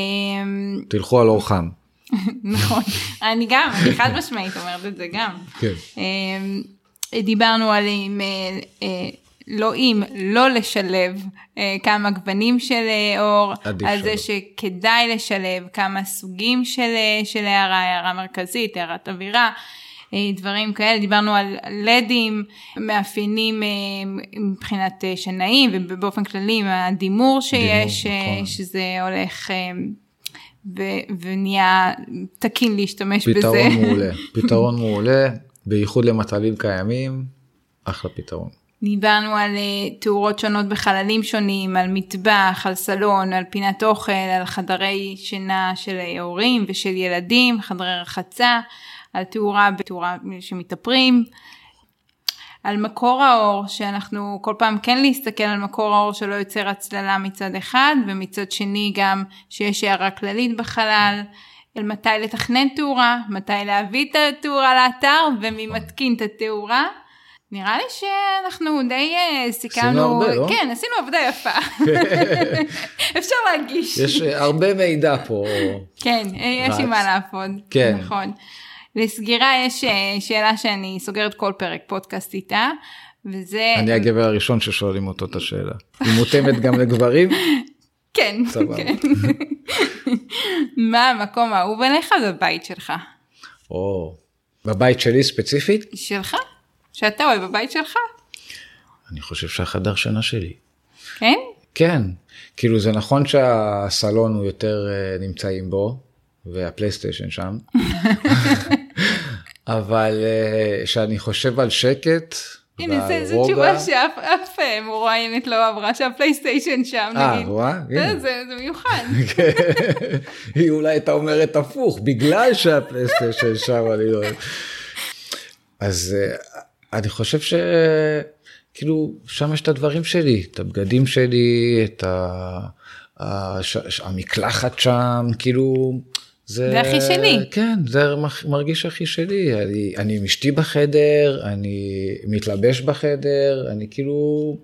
תלכו על אור חם. נכון, אני גם, אני חד משמעית אומרת את זה גם. כן. אה, דיברנו על אם, אה, אה, לא אם, לא לשלב אה, כמה גוונים של אור, על זה. שכדאי לשלב כמה סוגים של הערה, הערה מרכזית, הערת אווירה. אה, דברים כאלה, דיברנו על לדים, מאפיינים אה, מבחינת אה, שנאים ובאופן כללי הדימור שיש, דימור, נכון. שזה הולך אה, ו- ונהיה תקין להשתמש בזה. פתרון מעולה. פתרון מעולה, בייחוד למצבים קיימים, אחלה פתרון. דיברנו על תאורות שונות בחללים שונים, על מטבח, על סלון, על פינת אוכל, על חדרי שינה של הורים ושל ילדים, חדרי רחצה, על תאורה בתאורה שמתאפרים, על מקור האור, שאנחנו כל פעם כן להסתכל על מקור האור שלא יוצר הצללה מצד אחד, ומצד שני גם שיש הערה כללית בחלל. על מתי לתכנן תאורה, מתי להביא את התאורה לאתר ומי מתקין את התאורה. נראה לי שאנחנו די אה, סיכמנו, הרבה, לא? כן, עשינו עבודה יפה. אפשר להגיש. יש הרבה מידע פה. כן, אה, יש. עם מה לעבוד. כן. נכון. לסגירה יש אה, שאלה שאני סוגרת כל פרק פודקאסט איתה, וזה... אני הגבר הראשון ששואלים אותו את השאלה. היא מותאמת גם לגברים? כן. כן. מה המקום האהוב עליך בבית שלך? או, בבית שלי ספציפית? שלך? שאתה אוהב בבית שלך? אני חושב שהחדר שינה שלי. כן? כן, כאילו זה נכון שהסלון הוא יותר אה, נמצאים בו, והפלייסטיישן שם, אבל אה, כשאני חושב על שקט, הנה, ועל זו תשובה שאף אף, אה, מרואיינת לא עברה, שהפלייסטיישן שם, אה, נגיד. רואה? זה- הנה. זה זה מיוחד. היא אולי הייתה אומרת הפוך, בגלל שהפלייסטיישן שם אני לא. אז אה, אני חושב שכאילו שם יש את הדברים שלי, את הבגדים שלי, את ה... ש- המקלחת שם, כאילו... זה הכי שלי. כן, זה מרגיש הכי שלי. אני, אני עם אשתי בחדר, אני מתלבש בחדר, אני כאילו...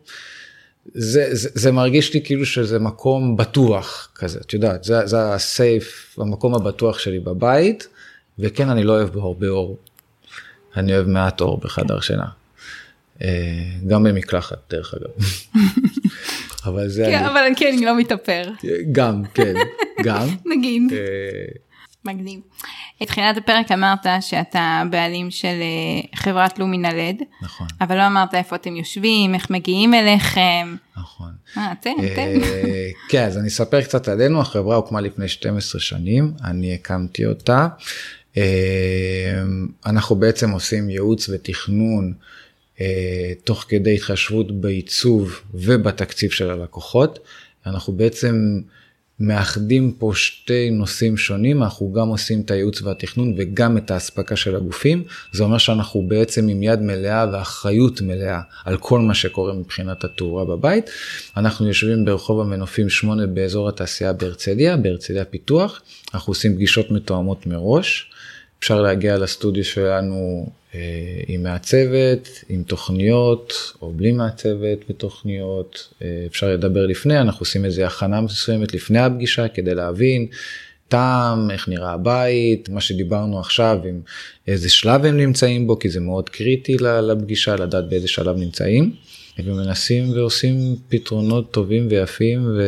זה, זה, זה מרגיש לי כאילו שזה מקום בטוח כזה, את יודעת, זה, זה הסייף, המקום הבטוח שלי בבית, וכן, אני לא אוהב בו הרבה אור. אני אוהב מעט אור בחדר שינה. אה, גם במקלחת, דרך אגב. אבל זה כן, אני. אבל כן, אני לא מתאפר. גם, כן, גם. נגיד. מגניב. בתחילת הפרק אמרת שאתה בעלים של אה, חברת לומינל לד, נכון, אבל לא אמרת איפה אתם יושבים, איך מגיעים אליכם. נכון. אה, תן, תן. אה, כן, אז אני אספר קצת עלינו, החברה הוקמה לפני 12 שנים, אני הקמתי אותה. אה, אנחנו בעצם עושים ייעוץ ותכנון תוך כדי התחשבות בעיצוב ובתקציב של הלקוחות. אנחנו בעצם מאחדים פה שתי נושאים שונים, אנחנו גם עושים את הייעוץ והתכנון וגם את האספקה של הגופים, זה אומר שאנחנו בעצם עם יד מלאה ואחריות מלאה על כל מה שקורה מבחינת התאורה בבית. אנחנו יושבים ברחוב המנופים 8 באזור התעשייה בהרצליה, בהרצליה פיתוח, אנחנו עושים פגישות מתואמות מראש. אפשר להגיע לסטודיו שלנו עם מעצבת, עם תוכניות, או בלי מעצבת ותוכניות. אה, אפשר לדבר לפני, אנחנו עושים איזה הכנה מסוימת לפני הפגישה כדי להבין טעם, איך נראה הבית, מה שדיברנו עכשיו, עם איזה שלב הם נמצאים בו, כי זה מאוד קריטי לפגישה, לדעת באיזה שלב נמצאים. ומנסים ועושים פתרונות טובים ויפים ו...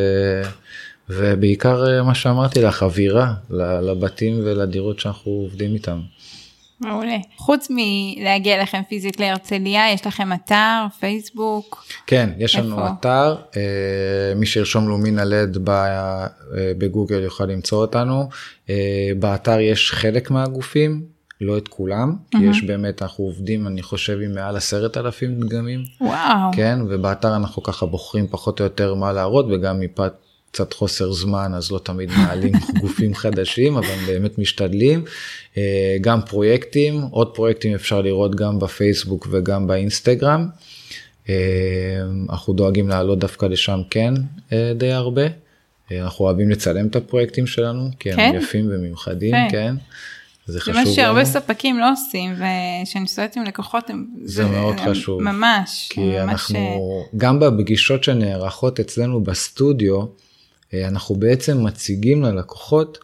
ובעיקר אה, מה שאמרתי לך, אווירה לבתים ולדירות שאנחנו עובדים איתם. מעולה. חוץ מלהגיע אליכם פיזית להרצליה, יש לכם אתר, פייסבוק. כן, יש לנו איפה? אתר, אה, מי שירשום לומינה לד אה, בגוגל יוכל למצוא אותנו. אה, באתר יש חלק מהגופים, לא את כולם, כי יש באמת, אנחנו עובדים, אני חושב, עם מעל עשרת אלפים דגמים. וואו. כן, ובאתר אנחנו ככה בוחרים פחות או יותר מה להראות, וגם מפאת קצת חוסר זמן, אז לא תמיד מעלים גופים חדשים, אבל באמת משתדלים. אה, גם פרויקטים, עוד פרויקטים אפשר לראות גם בפייסבוק וגם באינסטגרם. אה, אנחנו דואגים לעלות דווקא לשם כן אה, די הרבה. אנחנו אוהבים לצלם את הפרויקטים שלנו כי הם כן? יפים ומיוחדים כן. כן. זה זה חשוב מה שהרבה לנו. ספקים לא עושים וכשאני מסתובבת עם לקוחות הם זה מאוד הם חשוב. ממש כי ממש, אנחנו אה, גם בפגישות שנערכות אצלנו בסטודיו אנחנו בעצם מציגים ללקוחות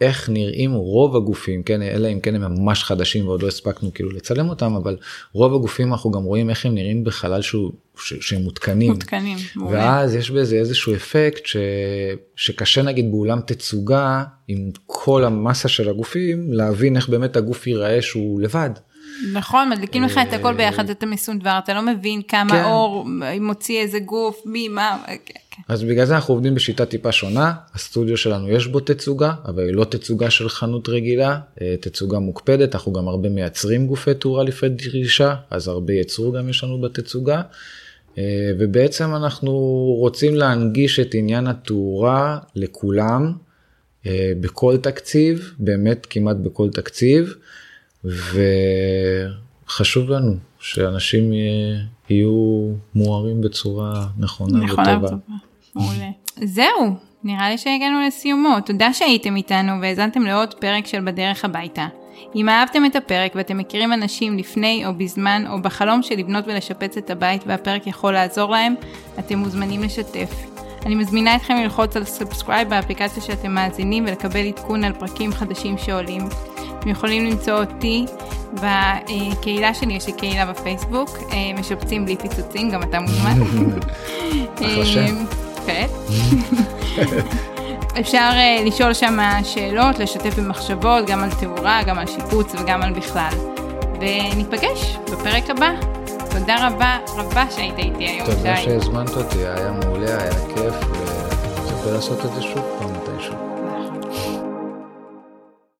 איך נראים רוב הגופים כן אלא אם כן הם ממש חדשים ועוד לא הספקנו כאילו לצלם אותם אבל רוב הגופים אנחנו גם רואים איך הם נראים בחלל שהוא ש, שהם מותקנים. מותקנים. מעולה. ואז יש בזה איזשהו אפקט ש... שקשה נגיד באולם תצוגה עם כל המסה של הגופים להבין איך באמת הגוף ייראה שהוא לבד. נכון, מדליקים לך את הכל ביחד, אתה מסונדבר, אתה לא מבין כמה כן. אור מוציא איזה גוף, מי, מה, כן, כן. אז בגלל זה אנחנו עובדים בשיטה טיפה שונה הסטודיו שלנו יש בו תצוגה אבל היא לא תצוגה של חנות רגילה אה, תצוגה מוקפדת אנחנו גם הרבה מייצרים גופי תאורה לפי דרישה אז הרבה ייצור גם יש לנו בתצוגה. אה, ובעצם אנחנו רוצים להנגיש את עניין התאורה לכולם אה, בכל תקציב באמת כמעט בכל תקציב וחשוב לנו שאנשים יהיו מוארים בצורה נכונה נכונה וטובה. וטובה. מעולה. זהו, נראה לי שהגענו לסיומו. תודה שהייתם איתנו והאזנתם לעוד פרק של בדרך הביתה. אם אהבתם את הפרק ואתם מכירים אנשים לפני או בזמן או בחלום של לבנות ולשפץ את הבית והפרק יכול לעזור להם, אתם מוזמנים לשתף. אני מזמינה אתכם ללחוץ על subscribe באפליקציה שאתם מאזינים ולקבל עדכון על פרקים חדשים שעולים. אתם יכולים למצוא אותי בקהילה שלי, יש לי קהילה בפייסבוק, אה, משפצים בלי פיצוצים, גם אתה מוזמן. אחלה שם. כן. אפשר אה, לשאול שם שאלות, לשתף במחשבות, גם על תאורה, גם על שיפוץ וגם על בכלל. וניפגש בפרק הבא. תודה רבה רבה שהיית איתי היום, תודה שי. שהזמנת אותי, היה מעולה, היה כיף, ונצפה לעשות את זה שוב פעם.